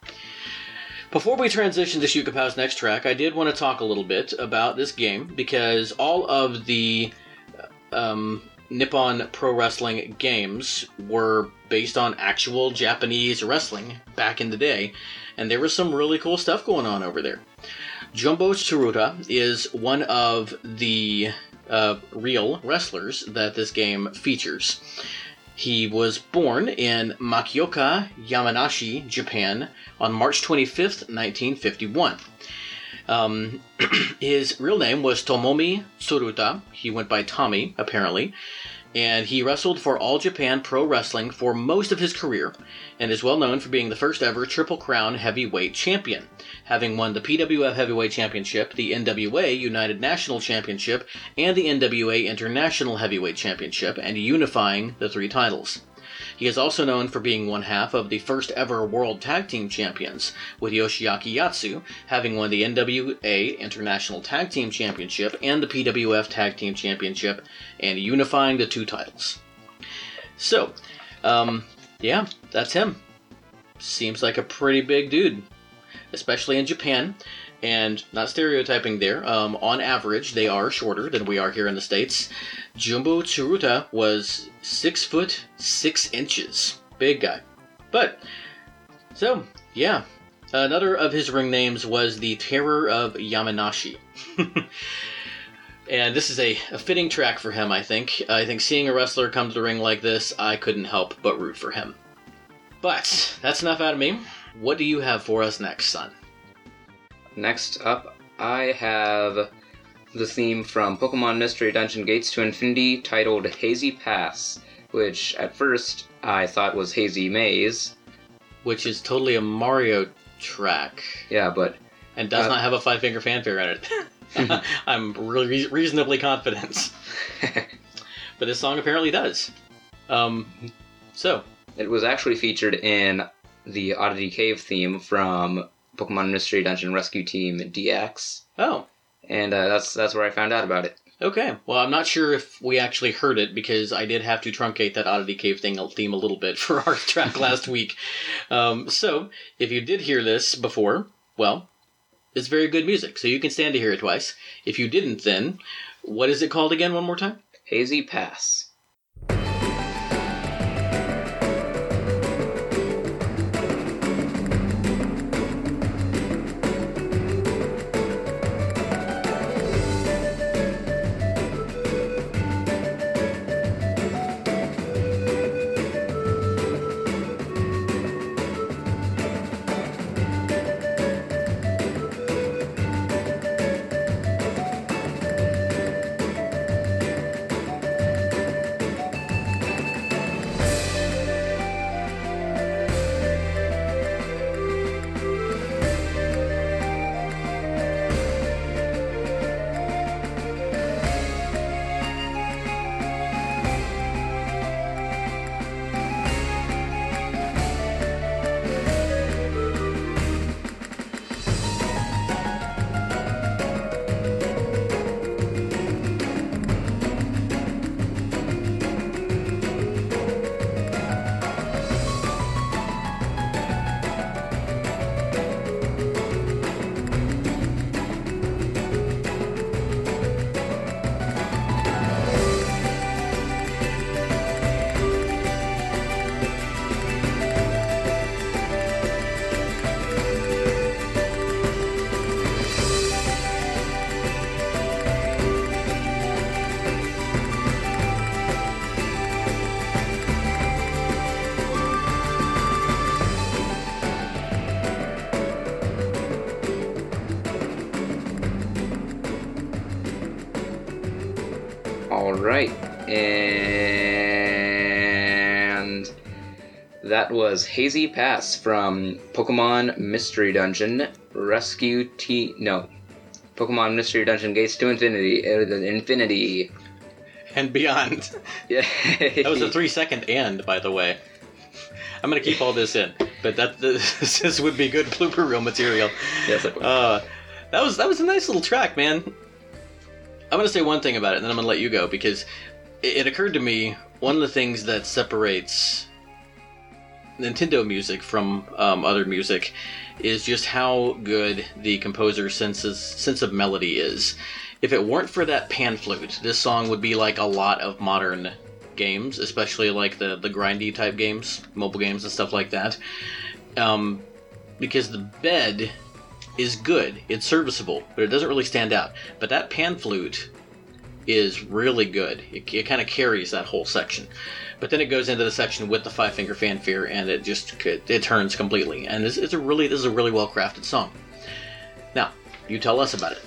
Before we transition to Kapow's next track, I did want to talk a little bit about this game because all of the um, Nippon Pro Wrestling games were based on actual Japanese wrestling back in the day, and there was some really cool stuff going on over there. Jumbo Tsuruta is one of the uh, real wrestlers that this game features. He was born in Makioka, Yamanashi, Japan, on March 25th, 1951. Um, his real name was Tomomi Tsuruta. He went by Tommy, apparently. And he wrestled for All Japan Pro Wrestling for most of his career, and is well known for being the first ever Triple Crown heavyweight champion, having won the PWF Heavyweight Championship, the NWA United National Championship, and the NWA International Heavyweight Championship, and unifying the three titles. He is also known for being one half of the first ever World Tag Team Champions, with Yoshiaki Yatsu having won the NWA International Tag Team Championship and the PWF Tag Team Championship, and unifying the two titles. So, um, yeah, that's him. Seems like a pretty big dude, especially in Japan. And not stereotyping there, um, on average, they are shorter than we are here in the States. Jumbo Tsuruta was six foot six inches. Big guy. But, so, yeah. Another of his ring names was the Terror of Yamanashi. and this is a, a fitting track for him, I think. I think seeing a wrestler come to the ring like this, I couldn't help but root for him. But, that's enough out of me. What do you have for us next, son? Next up, I have the theme from Pokemon Mystery Dungeon Gates to Infinity titled Hazy Pass, which at first I thought was Hazy Maze. Which is totally a Mario track. Yeah, but. And does Uh, not have a five finger fanfare in it. I'm really reasonably confident. but this song apparently does. Um, so, It was actually featured in the Oddity Cave theme from Pokemon Mystery Dungeon Rescue Team DX, oh, and uh, that's that's where I found out about it. okay. Well, I'm not sure if we actually heard it because I did have to truncate that Oddity Cave thing theme a little bit for our track last week. Um, so, if you did hear this before, well, it's very good music, so you can stand to hear it twice. If you didn't, then what is it called again? One more time. Hazy Pass. That was Hazy Pass from Pokemon Mystery Dungeon Rescue T. No. Pokemon Mystery Dungeon Gates to Infinity. Uh, Infinity. And beyond. Yeah. That was a three second and, by the way. I'm gonna keep all this in, but that this, this would be good blooper reel material. Yes, it was. Uh, that was that was a nice little track, man. I'm gonna say one thing about it, and then I'm gonna let you go because it, it occurred to me one of the things that separates Nintendo music from um, other music is just how good the composer's senses, sense of melody is. If it weren't for that pan flute, this song would be like a lot of modern games, especially like the the grindy type games, mobile games and stuff like that. Um, because the bed is good, it's serviceable, but it doesn't really stand out. But that pan flute is really good. It, it kind of carries that whole section. But then it goes into the section with the five finger fanfare, and it just it, it turns completely. And it's, it's a really this is a really well crafted song. Now, you tell us about it.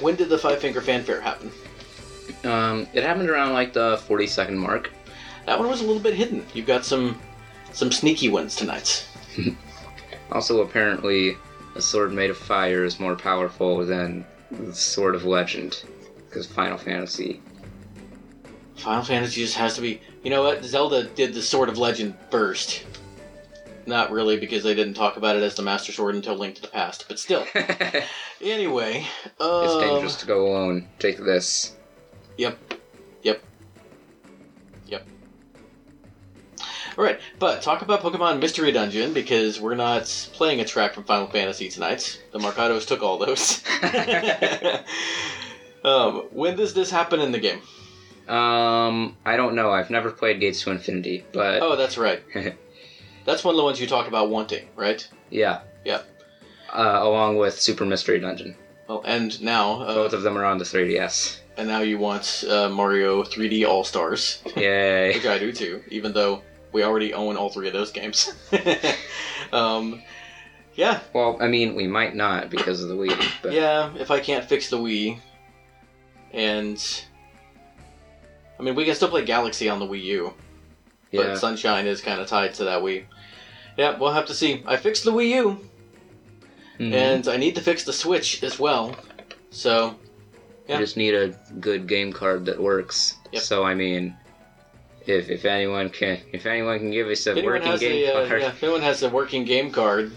When did the five finger fanfare happen? Um, it happened around like the 40 second mark. That one was a little bit hidden. You've got some some sneaky ones tonight. Also, apparently, a sword made of fire is more powerful than the Sword of Legend. Because Final Fantasy. Final Fantasy just has to be. You know what? Zelda did the Sword of Legend first. Not really, because they didn't talk about it as the Master Sword until Link to the Past. But still. anyway, um, it's dangerous to go alone. Take this. Yep. Yep. Yep. Alright, but talk about Pokemon Mystery Dungeon because we're not playing a track from Final Fantasy tonight. The Marcatos took all those. um, when does this happen in the game? Um, I don't know. I've never played Gates to Infinity, but Oh, that's right. That's one of the ones you talked about wanting, right? yeah. Yeah. Uh, along with Super Mystery Dungeon. Well, and now, uh, Both of them are on the 3DS. and now you want uh, Mario 3D All Stars, Yay. which I do too, even though we already own all three of those games. um, yeah, Well, I mean, we might not because of the Wii, but yeah. If I can't fix the Wii, and I mean, we can still play Galaxy on the Wii U, but yeah. Sunshine is kind of tied to that Wii. Yeah, we'll have to see. I fixed the Wii U, Mhm. and I need to fix the Switch as well. So yeah. You just need a good game card that works. Yep. So I mean, if if anyone can if anyone can give us a working game a, uh, card, yeah, if anyone has a working game card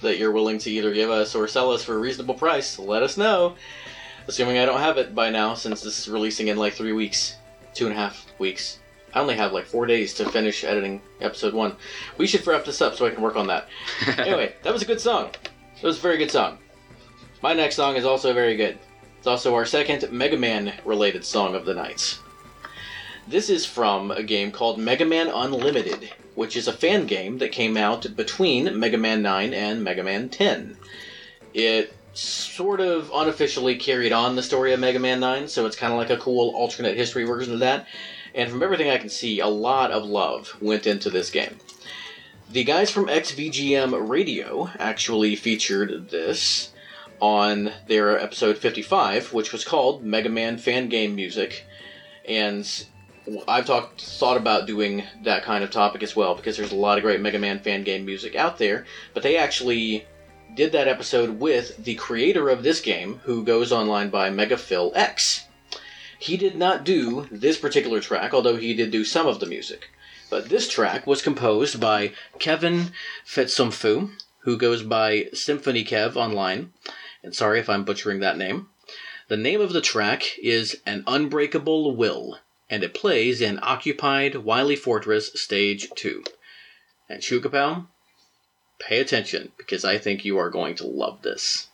that you're willing to either give us or sell us for a reasonable price, let us know. Assuming I don't have it by now, since this is releasing in like three weeks, two and a half weeks. I only have like four days to finish editing episode one. We should wrap this up so I can work on that. anyway, that was a good song. It was a very good song. My next song is also very good. It's also our second Mega Man related song of the night. This is from a game called Mega Man Unlimited, which is a fan game that came out between Mega Man 9 and Mega Man 10. It sort of unofficially carried on the story of Mega Man 9, so it's kind of like a cool alternate history version of that. And from everything I can see, a lot of love went into this game. The guys from XVGM Radio actually featured this on their episode 55, which was called Mega Man Fan Game Music. And I've talked, thought about doing that kind of topic as well because there's a lot of great Mega Man fan game music out there. But they actually did that episode with the creator of this game, who goes online by Megaphil X. He did not do this particular track, although he did do some of the music. But this track was composed by Kevin Phetsomphou, who goes by Symphony Kev online. And sorry if I'm butchering that name. The name of the track is An Unbreakable Will, and it plays in Occupied Wily Fortress Stage 2. And Shukapow, pay attention, because I think you are going to love this.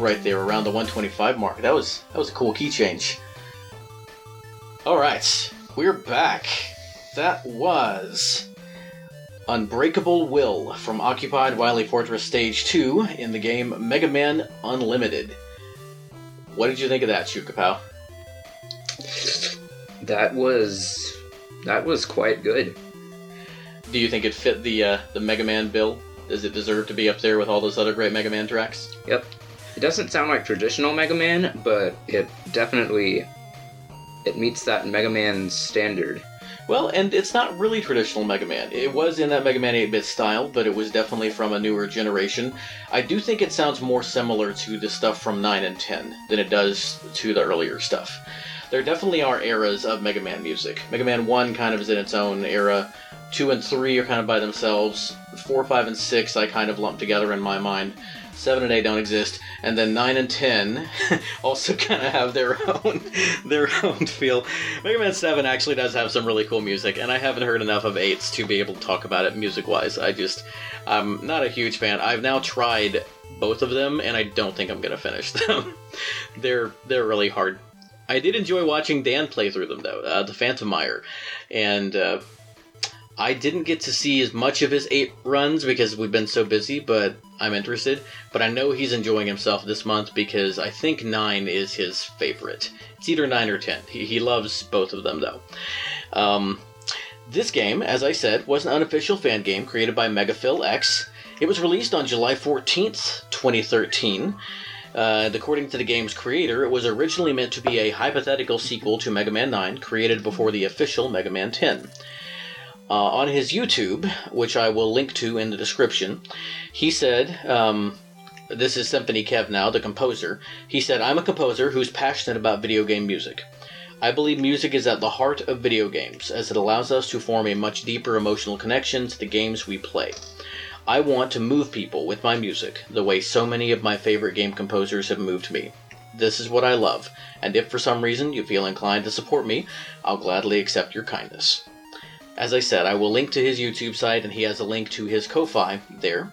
Right there around the 125 mark, that was that was a cool key change. All right, we're back. That was Unbreakable Will from Occupied Wily Fortress Stage 2 in the game Mega Man Unlimited. What did you think of that, Shukapow? That was that was quite good. Do you think it fit the uh, the Mega Man bill? Does it deserve to be up there with all those other great Mega Man tracks? Yep. It doesn't sound like traditional Mega Man, but it definitely it meets that Mega Man standard. Well, and it's not really traditional Mega Man. It was in that Mega Man 8 bit style, but it was definitely from a newer generation. I do think it sounds more similar to the stuff from 9 and 10 than it does to the earlier stuff. There definitely are eras of Mega Man music. Mega Man 1 kind of is in its own era, 2 and 3 are kind of by themselves, 4, 5, and 6 I kind of lump together in my mind. 7 and 8 don't exist, and then 9 and 10 also kind of have their own their own feel. Mega Man 7 actually does have some really cool music, and I haven't heard enough of 8s to be able to talk about it music-wise. I just I'm not a huge fan. I've now tried both of them and I don't think I'm to finish them. they're they're really hard. I did enjoy watching Dan play through them though, uh, the Phantomire, and uh, I didn't get to see as much of his eight runs because we've been so busy, but I'm interested. But I know he's enjoying himself this month because I think nine is his favorite. It's either nine or ten. He, he loves both of them though. Um, this game, as I said, was an unofficial fan game created by MegaPhilX. It was released on July 14th, 2013. Uh, according to the game's creator, it was originally meant to be a hypothetical sequel to Mega Man 9, created before the official Mega Man 10. Uh, on his YouTube, which I will link to in the description, he said, um, This is Symphony Kev now, the composer. He said, I'm a composer who's passionate about video game music. I believe music is at the heart of video games, as it allows us to form a much deeper emotional connection to the games we play. I want to move people with my music, the way so many of my favorite game composers have moved me. This is what I love, and if for some reason you feel inclined to support me, I'll gladly accept your kindness. As I said, I will link to his YouTube site, and he has a link to his Ko-Fi there.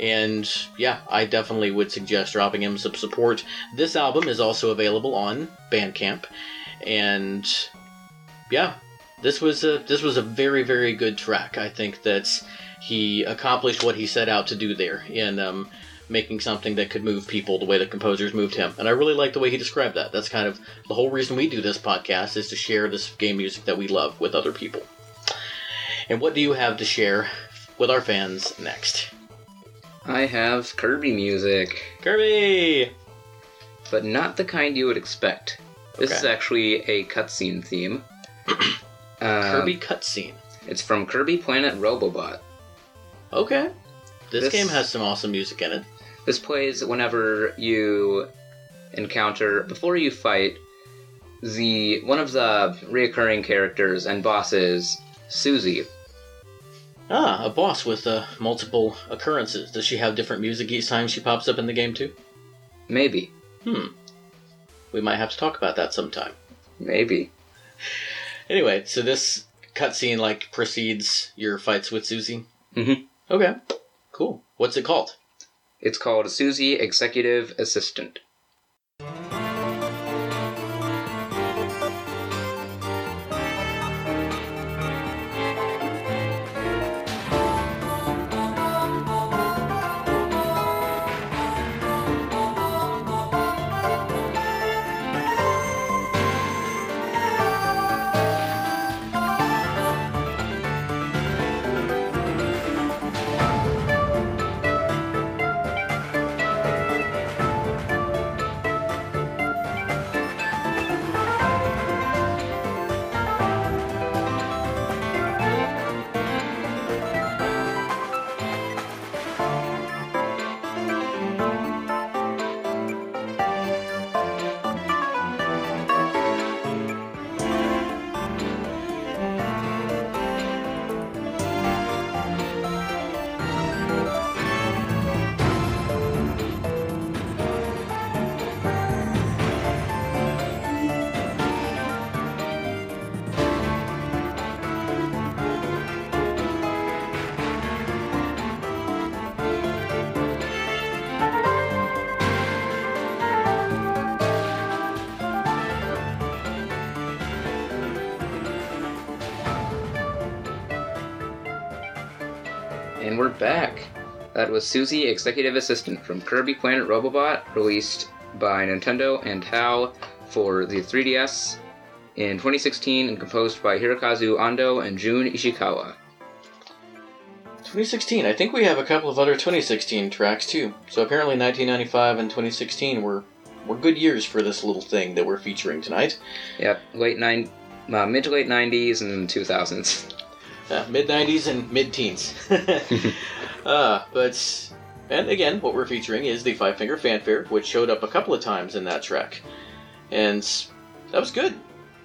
And yeah, I definitely would suggest dropping him some support. This album is also available on Bandcamp, and yeah, this was a this was a very very good track. I think that he accomplished what he set out to do there in um, making something that could move people the way the composers moved him. And I really like the way he described that. That's kind of the whole reason we do this podcast is to share this game music that we love with other people. And what do you have to share with our fans next? I have Kirby music, Kirby! but not the kind you would expect. This is actually a cutscene theme. Uh, Kirby cutscene. It's from Kirby Planet Robobot. Okay. This, This- game has some awesome music in it. This plays whenever you encounter before you fight the one of the reoccurring characters and bosses, Susie. Ah, a boss with uh, multiple occurrences. Does she have different music each time she pops up in the game too? Maybe, Hmm. We might have to talk about that sometime. maybe. Anyway, so this cutscene like precedes your fights with Susie. Mm hmm. Okay. Cool. What's it called? It's called Susie Executive Assistant. Was Susie, Executive Assistant from Kirby Planet Robobot, released by Nintendo and HAL for the 3DS in 2016 and composed by Hirokazu Ando and Jun Ishikawa. 2016. I think we have a couple of other 2016 tracks too. So apparently 1995 and 2016 were were good years for this little thing that we're featuring tonight. Yep, late nine, uh, mid to late 90s and 2000s. Uh, mid 90s and mid teens. uh, but and again, what we're featuring is the Five Finger Fanfare, which showed up a couple of times in that track, and that was good.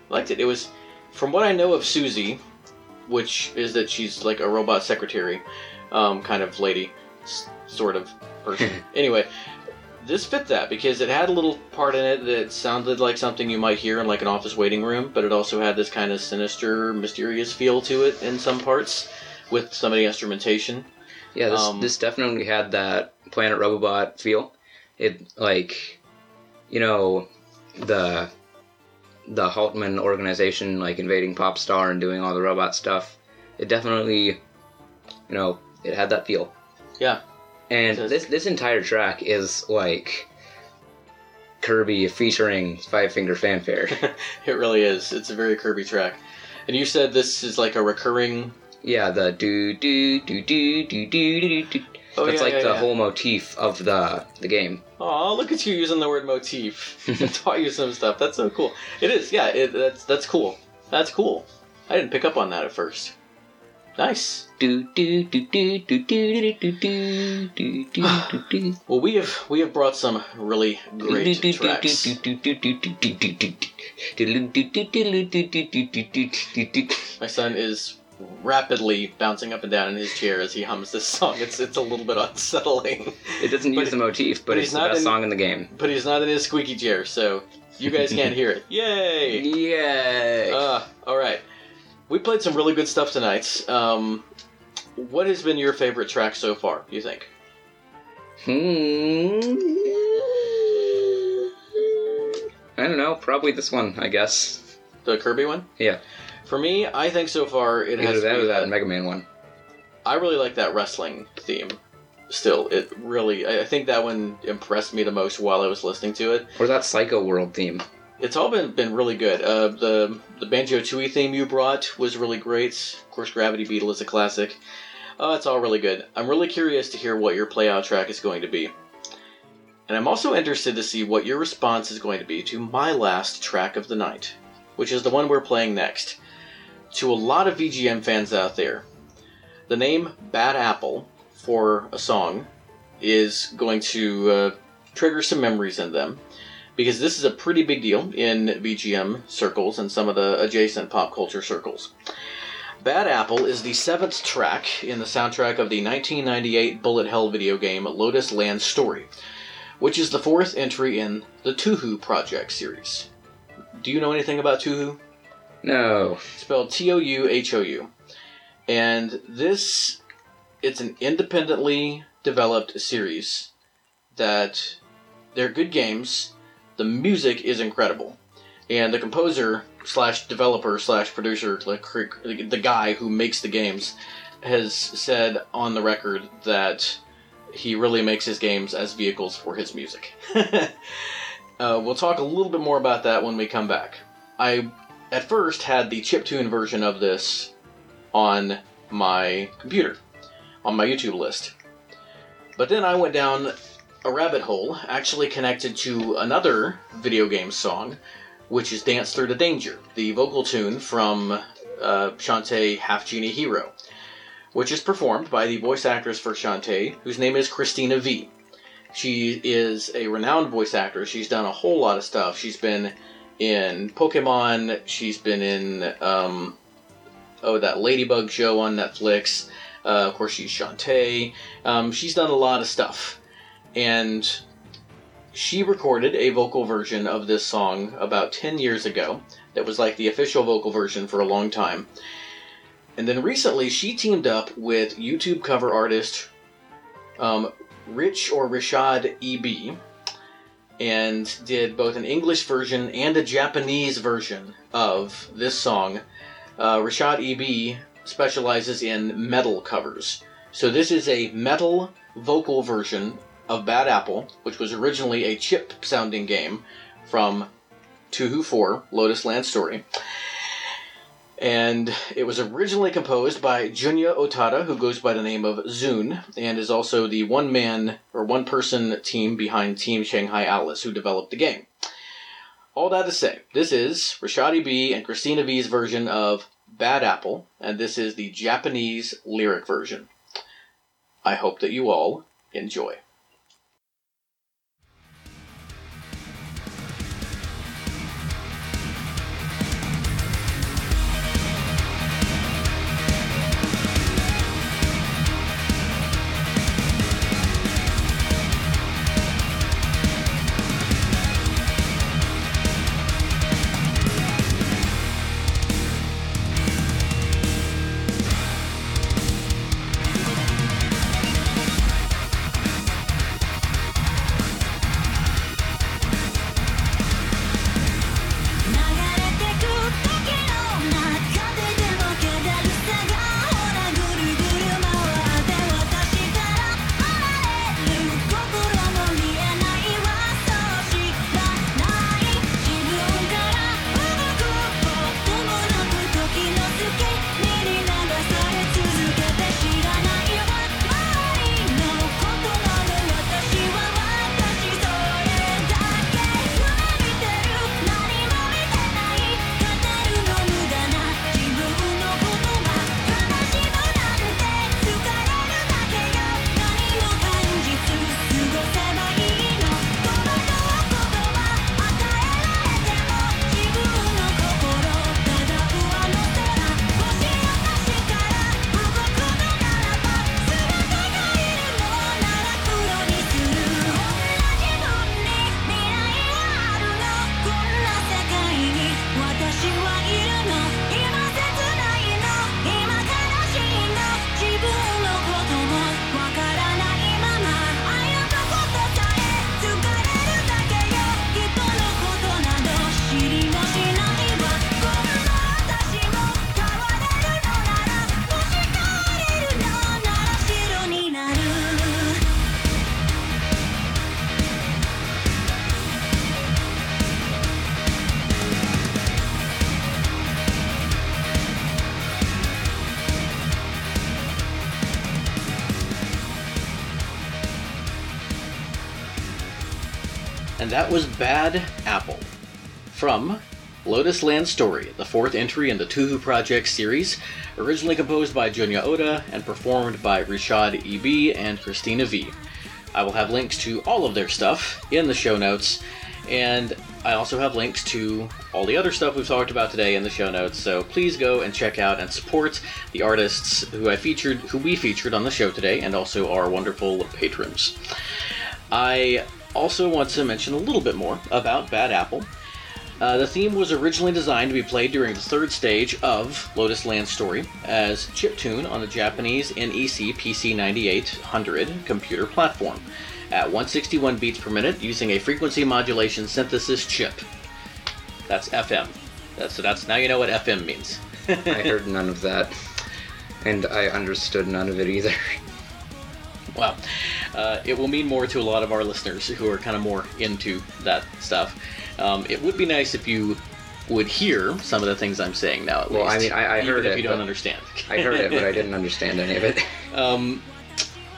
Liked it. It was, from what I know of Susie, which is that she's like a robot secretary, um, kind of lady, s- sort of person. anyway, this fit that because it had a little part in it that sounded like something you might hear in like an office waiting room, but it also had this kind of sinister, mysterious feel to it in some parts with some of the instrumentation. Yeah, this, Um, this definitely had that Planet Robobot feel. It, like, you know, the the Haltmann organization, like invading Popstar and doing all the robot stuff. It definitely, you know, it had that feel. Yeah. And this this entire track is like Kirby featuring Five Finger Fanfare. It really is. It's a very Kirby track. And you said this is like a recurring. Yeah, the do do do do do do do do. Oh, That's yeah, like yeah, the yeah. whole motif of the the game. Oh, look at you using the word motif. I taught you some stuff. That's so cool. It is. Yeah. It, that's that's cool. That's cool. I didn't pick up on that at first. Nice. Do do do do do do do do do do do do. Well, we have we have brought some really great tracks. My son is rapidly bouncing up and down in his chair as he hums this song. It's it's a little bit unsettling. It doesn't But use the motif, but but it's he's the not best in- song in the game. But he's not in his squeaky chair, so you guys can't hear it. Yay! Yay! Uh, all right. We played some really good stuff tonight. Um, what has been your favorite track so far? You think? Hmm. I don't know. Probably this one, I guess. The Kirby one? Yeah. For me, I think so far it has. Either that to or that that- Mega Man one. I really like that wrestling theme. Still, it really. I I think that one impressed me the most while I was listening to it. Or that Psycho World theme. It's all been been really good. Uh, the the Banjo Tooie theme you brought was really great. Of course, Gravity Beetle is a classic. Uh, it's all really good. I'm really curious to hear what your playout track is going to be. And I'm also interested to see what your response is going to be to my last track of the night, which is the one we're playing next. To a lot of VGM fans out there, the name Bad Apple for a song is going to uh, trigger some memories in them because this is a pretty big deal in VGM circles and some of the adjacent pop culture circles. Bad Apple is the seventh track in the soundtrack of the 1998 bullet hell video game Lotus Land Story, which is the fourth entry in the Touhou Project series. Do you know anything about Touhou? No. spelled T O U H O U. And this it's an independently developed series that they're good games. The music is incredible. And the composer slash developer slash producer, the guy who makes the games, has said on the record that he really makes his games as vehicles for his music. uh, we'll talk a little bit more about that when we come back. I at first had the chiptune version of this on my computer, on my YouTube list. But then I went down a rabbit hole, actually connected to another video game song, which is Dance Through the Danger, the vocal tune from uh, Shantae Half Genie Hero, which is performed by the voice actress for Shantae, whose name is Christina Vee. She is a renowned voice actress. She's done a whole lot of stuff. She's been in Pokemon. She's been in um, oh that Ladybug show on Netflix. Uh, of course, she's Shantae. Um, she's done a lot of stuff, and she recorded a vocal version of this song about ten years ago. That was like the official vocal version for a long time. And then recently, she teamed up with YouTube cover artist um, Rich or RichaadEB and did both an English version and a Japanese version of this song. Uh, RichaadEB specializes in metal covers, So this is a metal vocal version of Bad Apple, which was originally a chip sounding game from Touhou 4, Lotus Land Story. And it was originally composed by Junya Otada, who goes by the name of ZUN, and is also the one man or one person team behind Team Shanghai Alice, who developed the game. All that to say, this is RichaadEB and Christina Vee's version of Bad Apple, and this is the Japanese lyric version. I hope that you all enjoy. That was Bad Apple from Lotus Land Story, the fourth entry in the Touhou Project series, originally composed by Junya Oda and performed by Rishad EB and Christina Vee. I will have links to all of their stuff in the show notes, and I also have links to all the other stuff we've talked about today in the show notes. So please go and check out and support the artists who I featured, who we featured on the show today, and also our wonderful patrons. I also want to mention a little bit more about Bad Apple. Uh, the theme was originally designed to be played during the third stage of Lotus Land Story as chiptune on the Japanese NEC PC9800 computer platform at 161 beats per minute using a frequency modulation synthesis chip. That's FM. That's, so that's now you know what FM means. I heard none of that, and I understood none of it either. Well, uh, it will mean more to a lot of our listeners who are kind of more into that stuff. Um, it would be nice if you would hear some of the things I'm saying now. At Well, I least, mean, I- I heard if it, you don't but- understand. I heard it, but I didn't understand any of it. Um,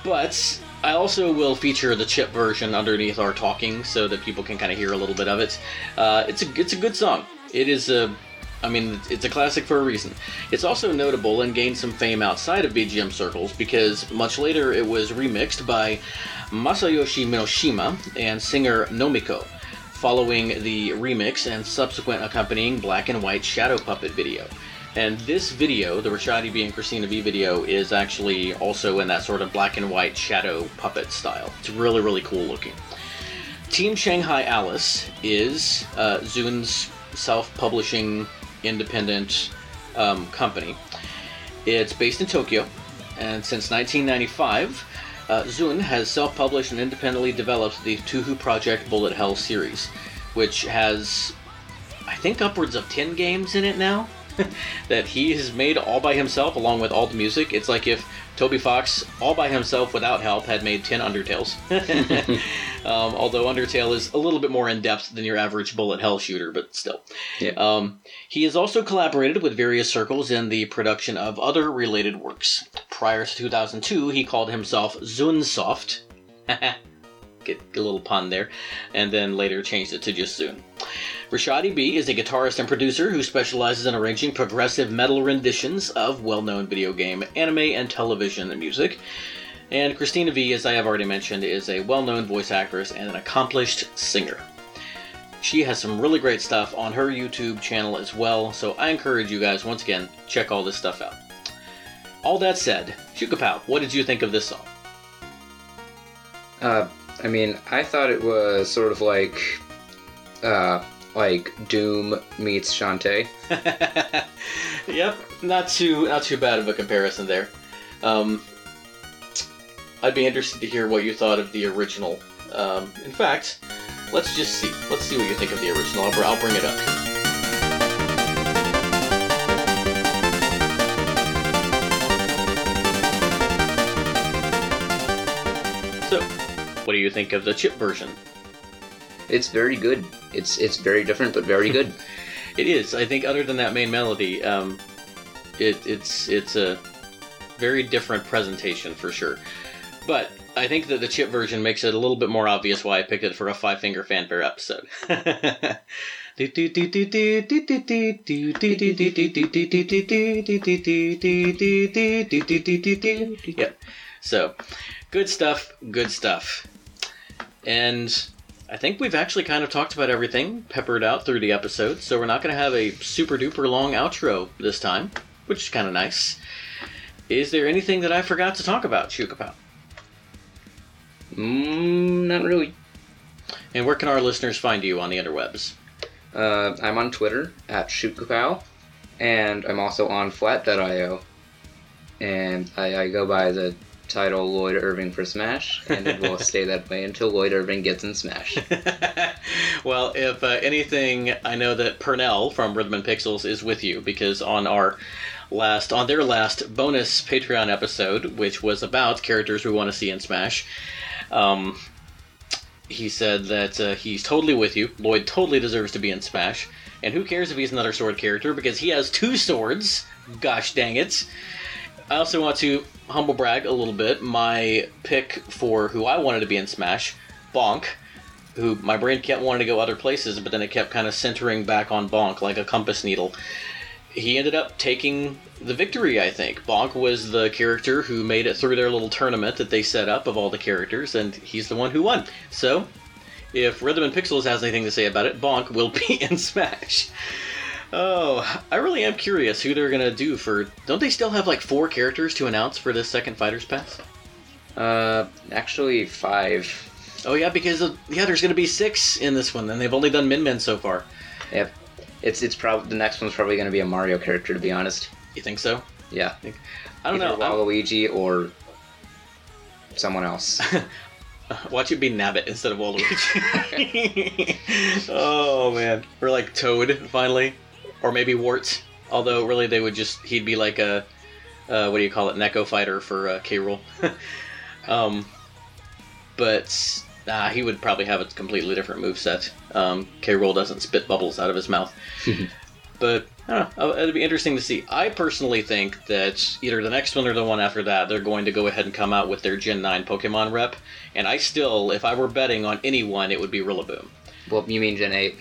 but I also will feature the chip version underneath our talking so that people can kind of hear a little bit of it. Uh, it's a it's a good song. It is a I mean, it's a classic for a reason. It's also notable and gained some fame outside of BGM circles because much later it was remixed by Masayoshi Minoshima and singer nomico, following the remix and subsequent accompanying black and white shadow puppet video. And this video, the RichaadEB and Christina Vee video, is actually also in that sort of black and white shadow puppet style. It's really, really cool looking. Team Shanghai Alice is uh, ZUN's self publishing independent um, company. It's based in Tokyo, and since 1995, uh, ZUN has self published and independently developed the Touhou Project Bullet Hell series, which has, I think, upwards of 10 games in it now. that he has made all by himself, along with all the music. It's like if Toby Fox, all by himself without help, had made 10 Undertales. um, although Undertale is a little bit more in depth than your average bullet hell shooter, but still. Yeah. Um, he has also collaborated with various circles in the production of other related works. Prior to 2002, he called himself Zunsoft. get a little pun there, and then later changed it to just ZUN. Rashadi B is a guitarist and producer who specializes in arranging progressive metal renditions of well known video game, anime, and television music. And Christina Vee, as I have already mentioned, is a well known voice actress and an accomplished singer. She has some really great stuff on her YouTube channel as well, so I encourage you guys, once again, check all this stuff out. All that said, Shukapow, what did you think of this song? Uh, I mean, I thought it was sort of like, uh, like Doom meets Shantae. yep, not too not too bad of a comparison there. Um, I'd be interested to hear what you thought of the original. Um, in fact, let's just see. Let's see what you think of the original. I'll, I'll bring it up. What do you think of the chip version? It's very good. It's it's very different, but very good. It is. I think other than that main melody, um, it, it's it's a very different presentation for sure. But I think that the chip version makes it a little bit more obvious why I picked it for a five finger fanfare episode. Yep. So, good stuff. Good stuff. And I think we've actually kind of talked about everything peppered out through the episode, so we're not going to have a super duper long outro this time, which is kind of nice. Is there anything that I forgot to talk about, Shukapow? mm, not really. And where can our listeners find you on the interwebs? Uh, I'm on Twitter at shootkapow, and I'm also on Flat.io, and I, I go by the title Lloyd Irving for Smash, and it will stay that way until Lloyd Irving gets in Smash. well, if uh, anything, I know that Purnell from Rhythm and Pixels is with you because on our last, on their last bonus Patreon episode, which was about characters we want to see in Smash, um, he said that uh, he's totally with you. Lloyd totally deserves to be in Smash, and who cares if he's another sword character because he has two swords. Gosh dang it! I also want to humble brag a little bit. My pick for who I wanted to be in Smash, Bonk, who my brain kept wanting to go other places, but then it kept kind of centering back on Bonk like a compass needle. He ended up taking the victory, I think. Bonk was the character who made it through their little tournament that they set up of all the characters, and he's the one who won. So, if Rhythm and Pixels has anything to say about it, Bonk will be in Smash. Oh, I really am curious who they're gonna do for. Don't they still have like four characters to announce for this second Fighters Pass? Uh, actually, five. Oh yeah, because uh, yeah, there's gonna be six in this one, and they've only done Min Min so far. Yep. It's it's probably the next one's probably going to be a Mario character, to be honest. You think so? Yeah. I don't Either know. I'm- Waluigi or someone else. Watch it be Nabbit instead of Waluigi. oh man, or like Toad finally, or maybe Wart. Although really they would just he'd be like a uh, what do you call it, Neko fighter for uh, K. Rool. um, but nah, he would probably have a completely different moveset. Um, K. Rool doesn't spit bubbles out of his mouth. but I don't know. It'd be interesting to see. I personally think that either the next one or the one after that, they're going to go ahead and come out with their Gen 9 Pokemon rep. And I still, if I were betting on anyone, it would be Rillaboom. well, you mean Gen 8?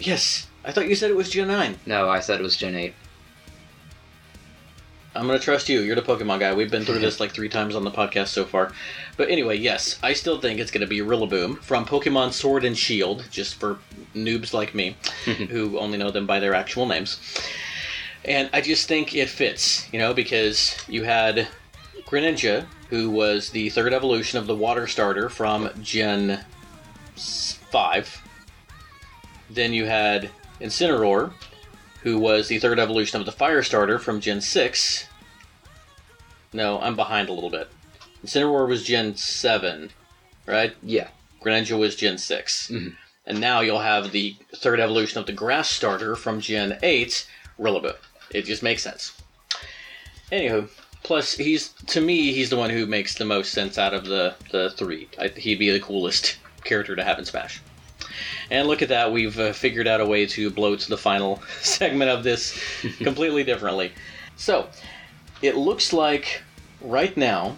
Yes, I thought you said it was Gen 9. No, I said it was Gen 8. I'm gonna trust you. You're the Pokemon guy. We've been through this like three times on the podcast so far. But anyway, yes, I still think it's gonna be Rillaboom from Pokemon Sword and Shield, just for noobs like me, who only know them by their actual names. And I just think it fits, you know, because you had Greninja, who was the third evolution of the Water Starter from Gen 5. Then you had Incineroar, who was the third evolution of the Fire Starter from Gen 6. No, I'm behind a little bit. Incineroar was Gen 7, right? Yeah. Greninja was Gen 6. Mhm. And now you'll have the third evolution of the Grass Starter from Gen 8, Rillaboom. It just makes sense. Anywho, plus he's to me he's the one who makes the most sense out of the the three. I, he'd be the coolest character to have in Smash. And look at that, we've uh, figured out a way to bloat the final segment of this completely differently. So, it looks like right now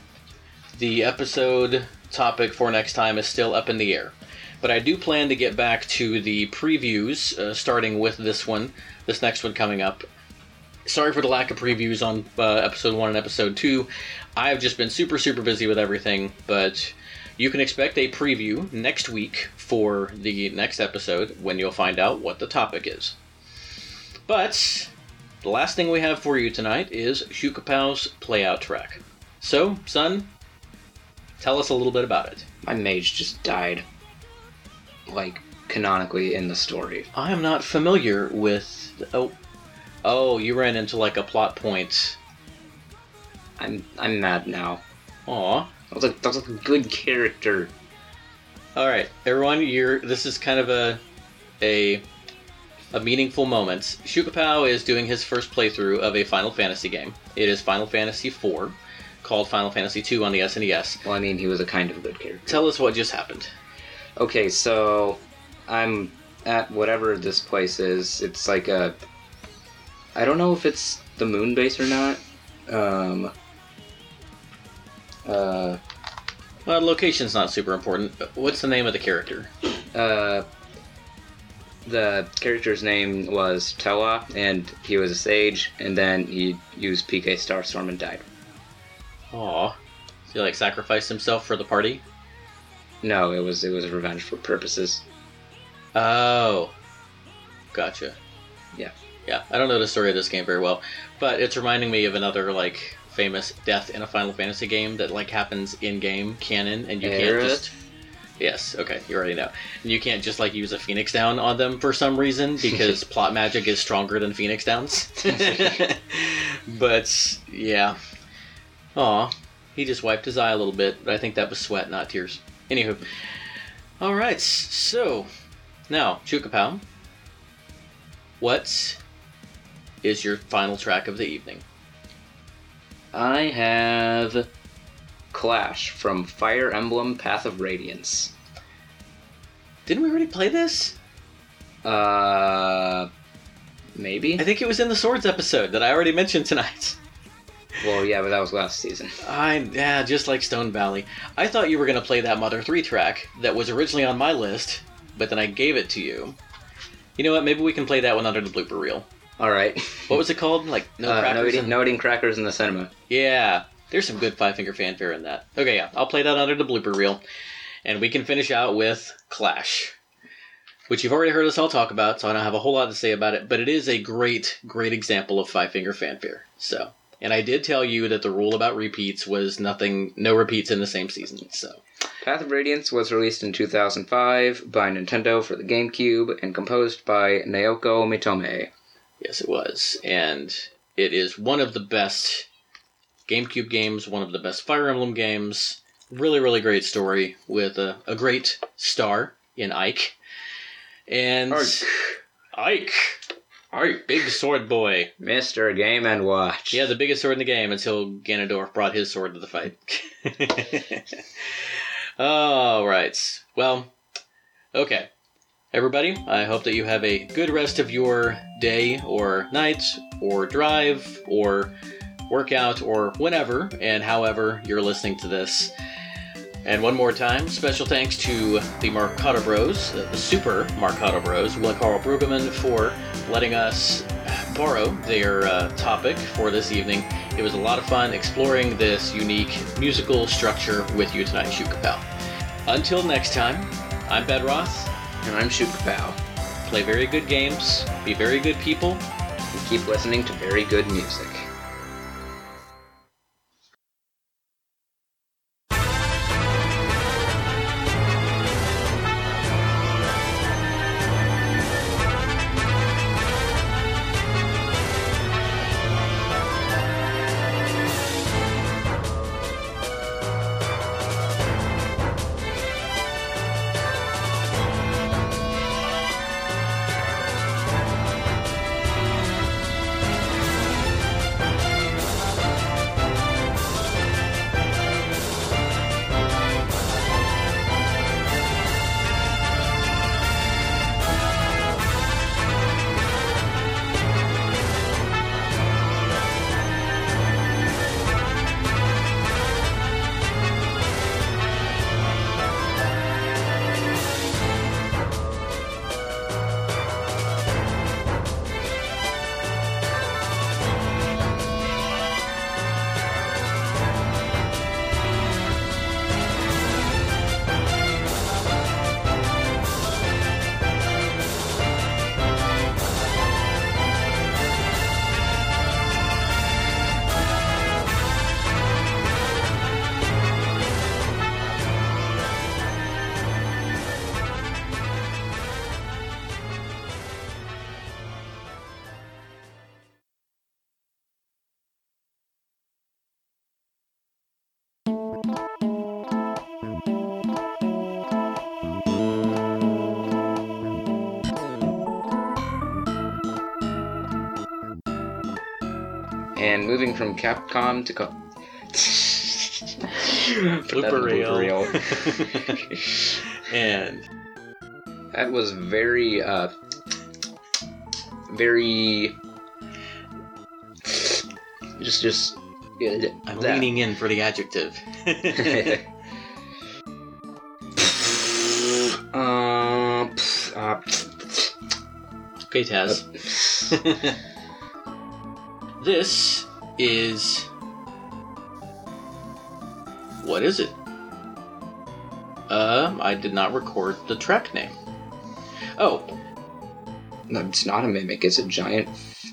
the episode topic for next time is still up in the air. But I do plan to get back to the previews, uh, starting with this one, this next one coming up. Sorry for the lack of previews on uh, episode 1 and episode 2. I've just been super, super busy with everything, but you can expect a preview next week for the next episode when you'll find out what the topic is. But the last thing we have for you tonight is Shukapow's playout track. So, son, tell us a little bit about it. My mage just died. Like, canonically in the story. I am not familiar with. Oh, oh, you ran into like a plot point. I'm I'm mad now. Aw. That was a, that was a good character. All right, everyone. You're. This is kind of a a a meaningful moment. Shukapow is doing his first playthrough of a Final Fantasy game. It is Final Fantasy IV, called Final Fantasy II on the SNES. Well, I mean, he was a kind of a good character. Tell us what just happened. Okay, so I'm at whatever this place is. It's like a. I don't know if it's the moon base or not. Um. Uh. Well, location's not super important. but What's the name of the character? Uh. The character's name was Tewa, and he was a sage, and then he used PK Starstorm and died. Aw. So he like sacrificed himself for the party? No, it was it was revenge for purposes. Oh. Gotcha. Yeah. Yeah, I don't know the story of this game very well, but it's reminding me of another like famous death in a Final Fantasy game that like happens in game canon, and you can't just. Yes, okay, you already know. And you can't just like use a Phoenix Down on them for some reason because plot magic is stronger than Phoenix Downs. but yeah, aw, he just wiped his eye a little bit, but I think that was sweat, not tears. Anywho, all right, so now Shukapow, what is your final track of the evening? I have Clash from Fire Emblem Path of Radiance. Didn't we already play this? Uh, maybe. I think it was in the Swords episode that I already mentioned tonight. Well, yeah, but that was last season. I yeah, just like Stone Valley. I thought you were gonna play that Mother Three track that was originally on my list, but then I gave it to you. You know what? Maybe we can play that one under the blooper reel. All right. What was it called? Like no uh, crackers. no, eating, and- no eating crackers in the cinema. Yeah, there's some good five finger fanfare in that. Okay, yeah, I'll play that under the blooper reel, and we can finish out with Clash, which you've already heard us all talk about, so I don't have a whole lot to say about it. But it is a great, great example of five finger fanfare. So, and I did tell you that the rule about repeats was nothing, no repeats in the same season. So, Path of Radiance was released in 2005 by Nintendo for the GameCube and composed by Naoko Mitome. Yes, it was, and it is one of the best GameCube games, one of the best Fire Emblem games. Really, really great story with a, a great star in Ike. And Ike. Ike. Ike, big sword boy. Mr. Game and Watch. Yeah, the biggest sword in the game until Ganondorf brought his sword to the fight. All right. Well, okay. Everybody, I hope that you have a good rest of your day or night or drive or workout or whenever and however you're listening to this. And one more time, special thanks to the Marcato Bros, the Super Marcato Bros, Will and Carl Brueggemann, for letting us borrow their uh, topic for this evening. It was a lot of fun exploring this unique musical structure with you tonight, Shukapow. Until next time, I'm Bedroth. And I'm Shukapow. Play very good games, be very good people, And keep listening to very good music. And moving from Capcom to. Co- Blooper reel. and That was very, uh, very. Just, just. yeah, I'm that. leaning in for the adjective. pff, uh, okay, Taz. this is. What is it? Um, I did not record the track name. Oh, no, it's not a mimic. It's a giant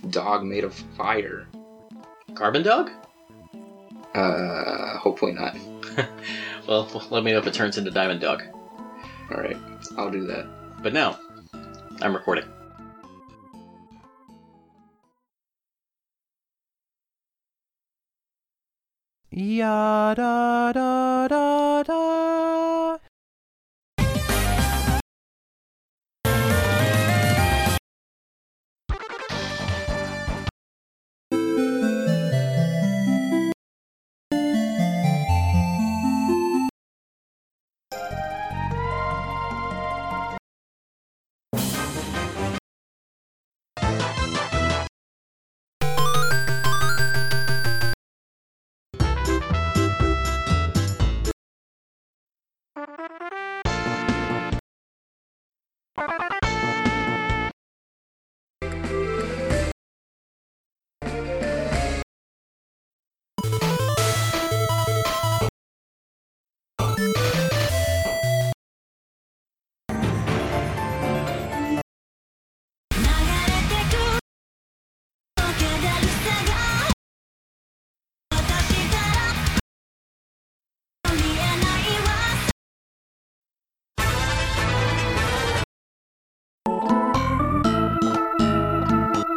dog made of fire. Carbon Dog? Uh, hopefully not. Well, let me know if it turns into Diamond Dog. All right, I'll do that. But now, I'm recording. Ya da da da da.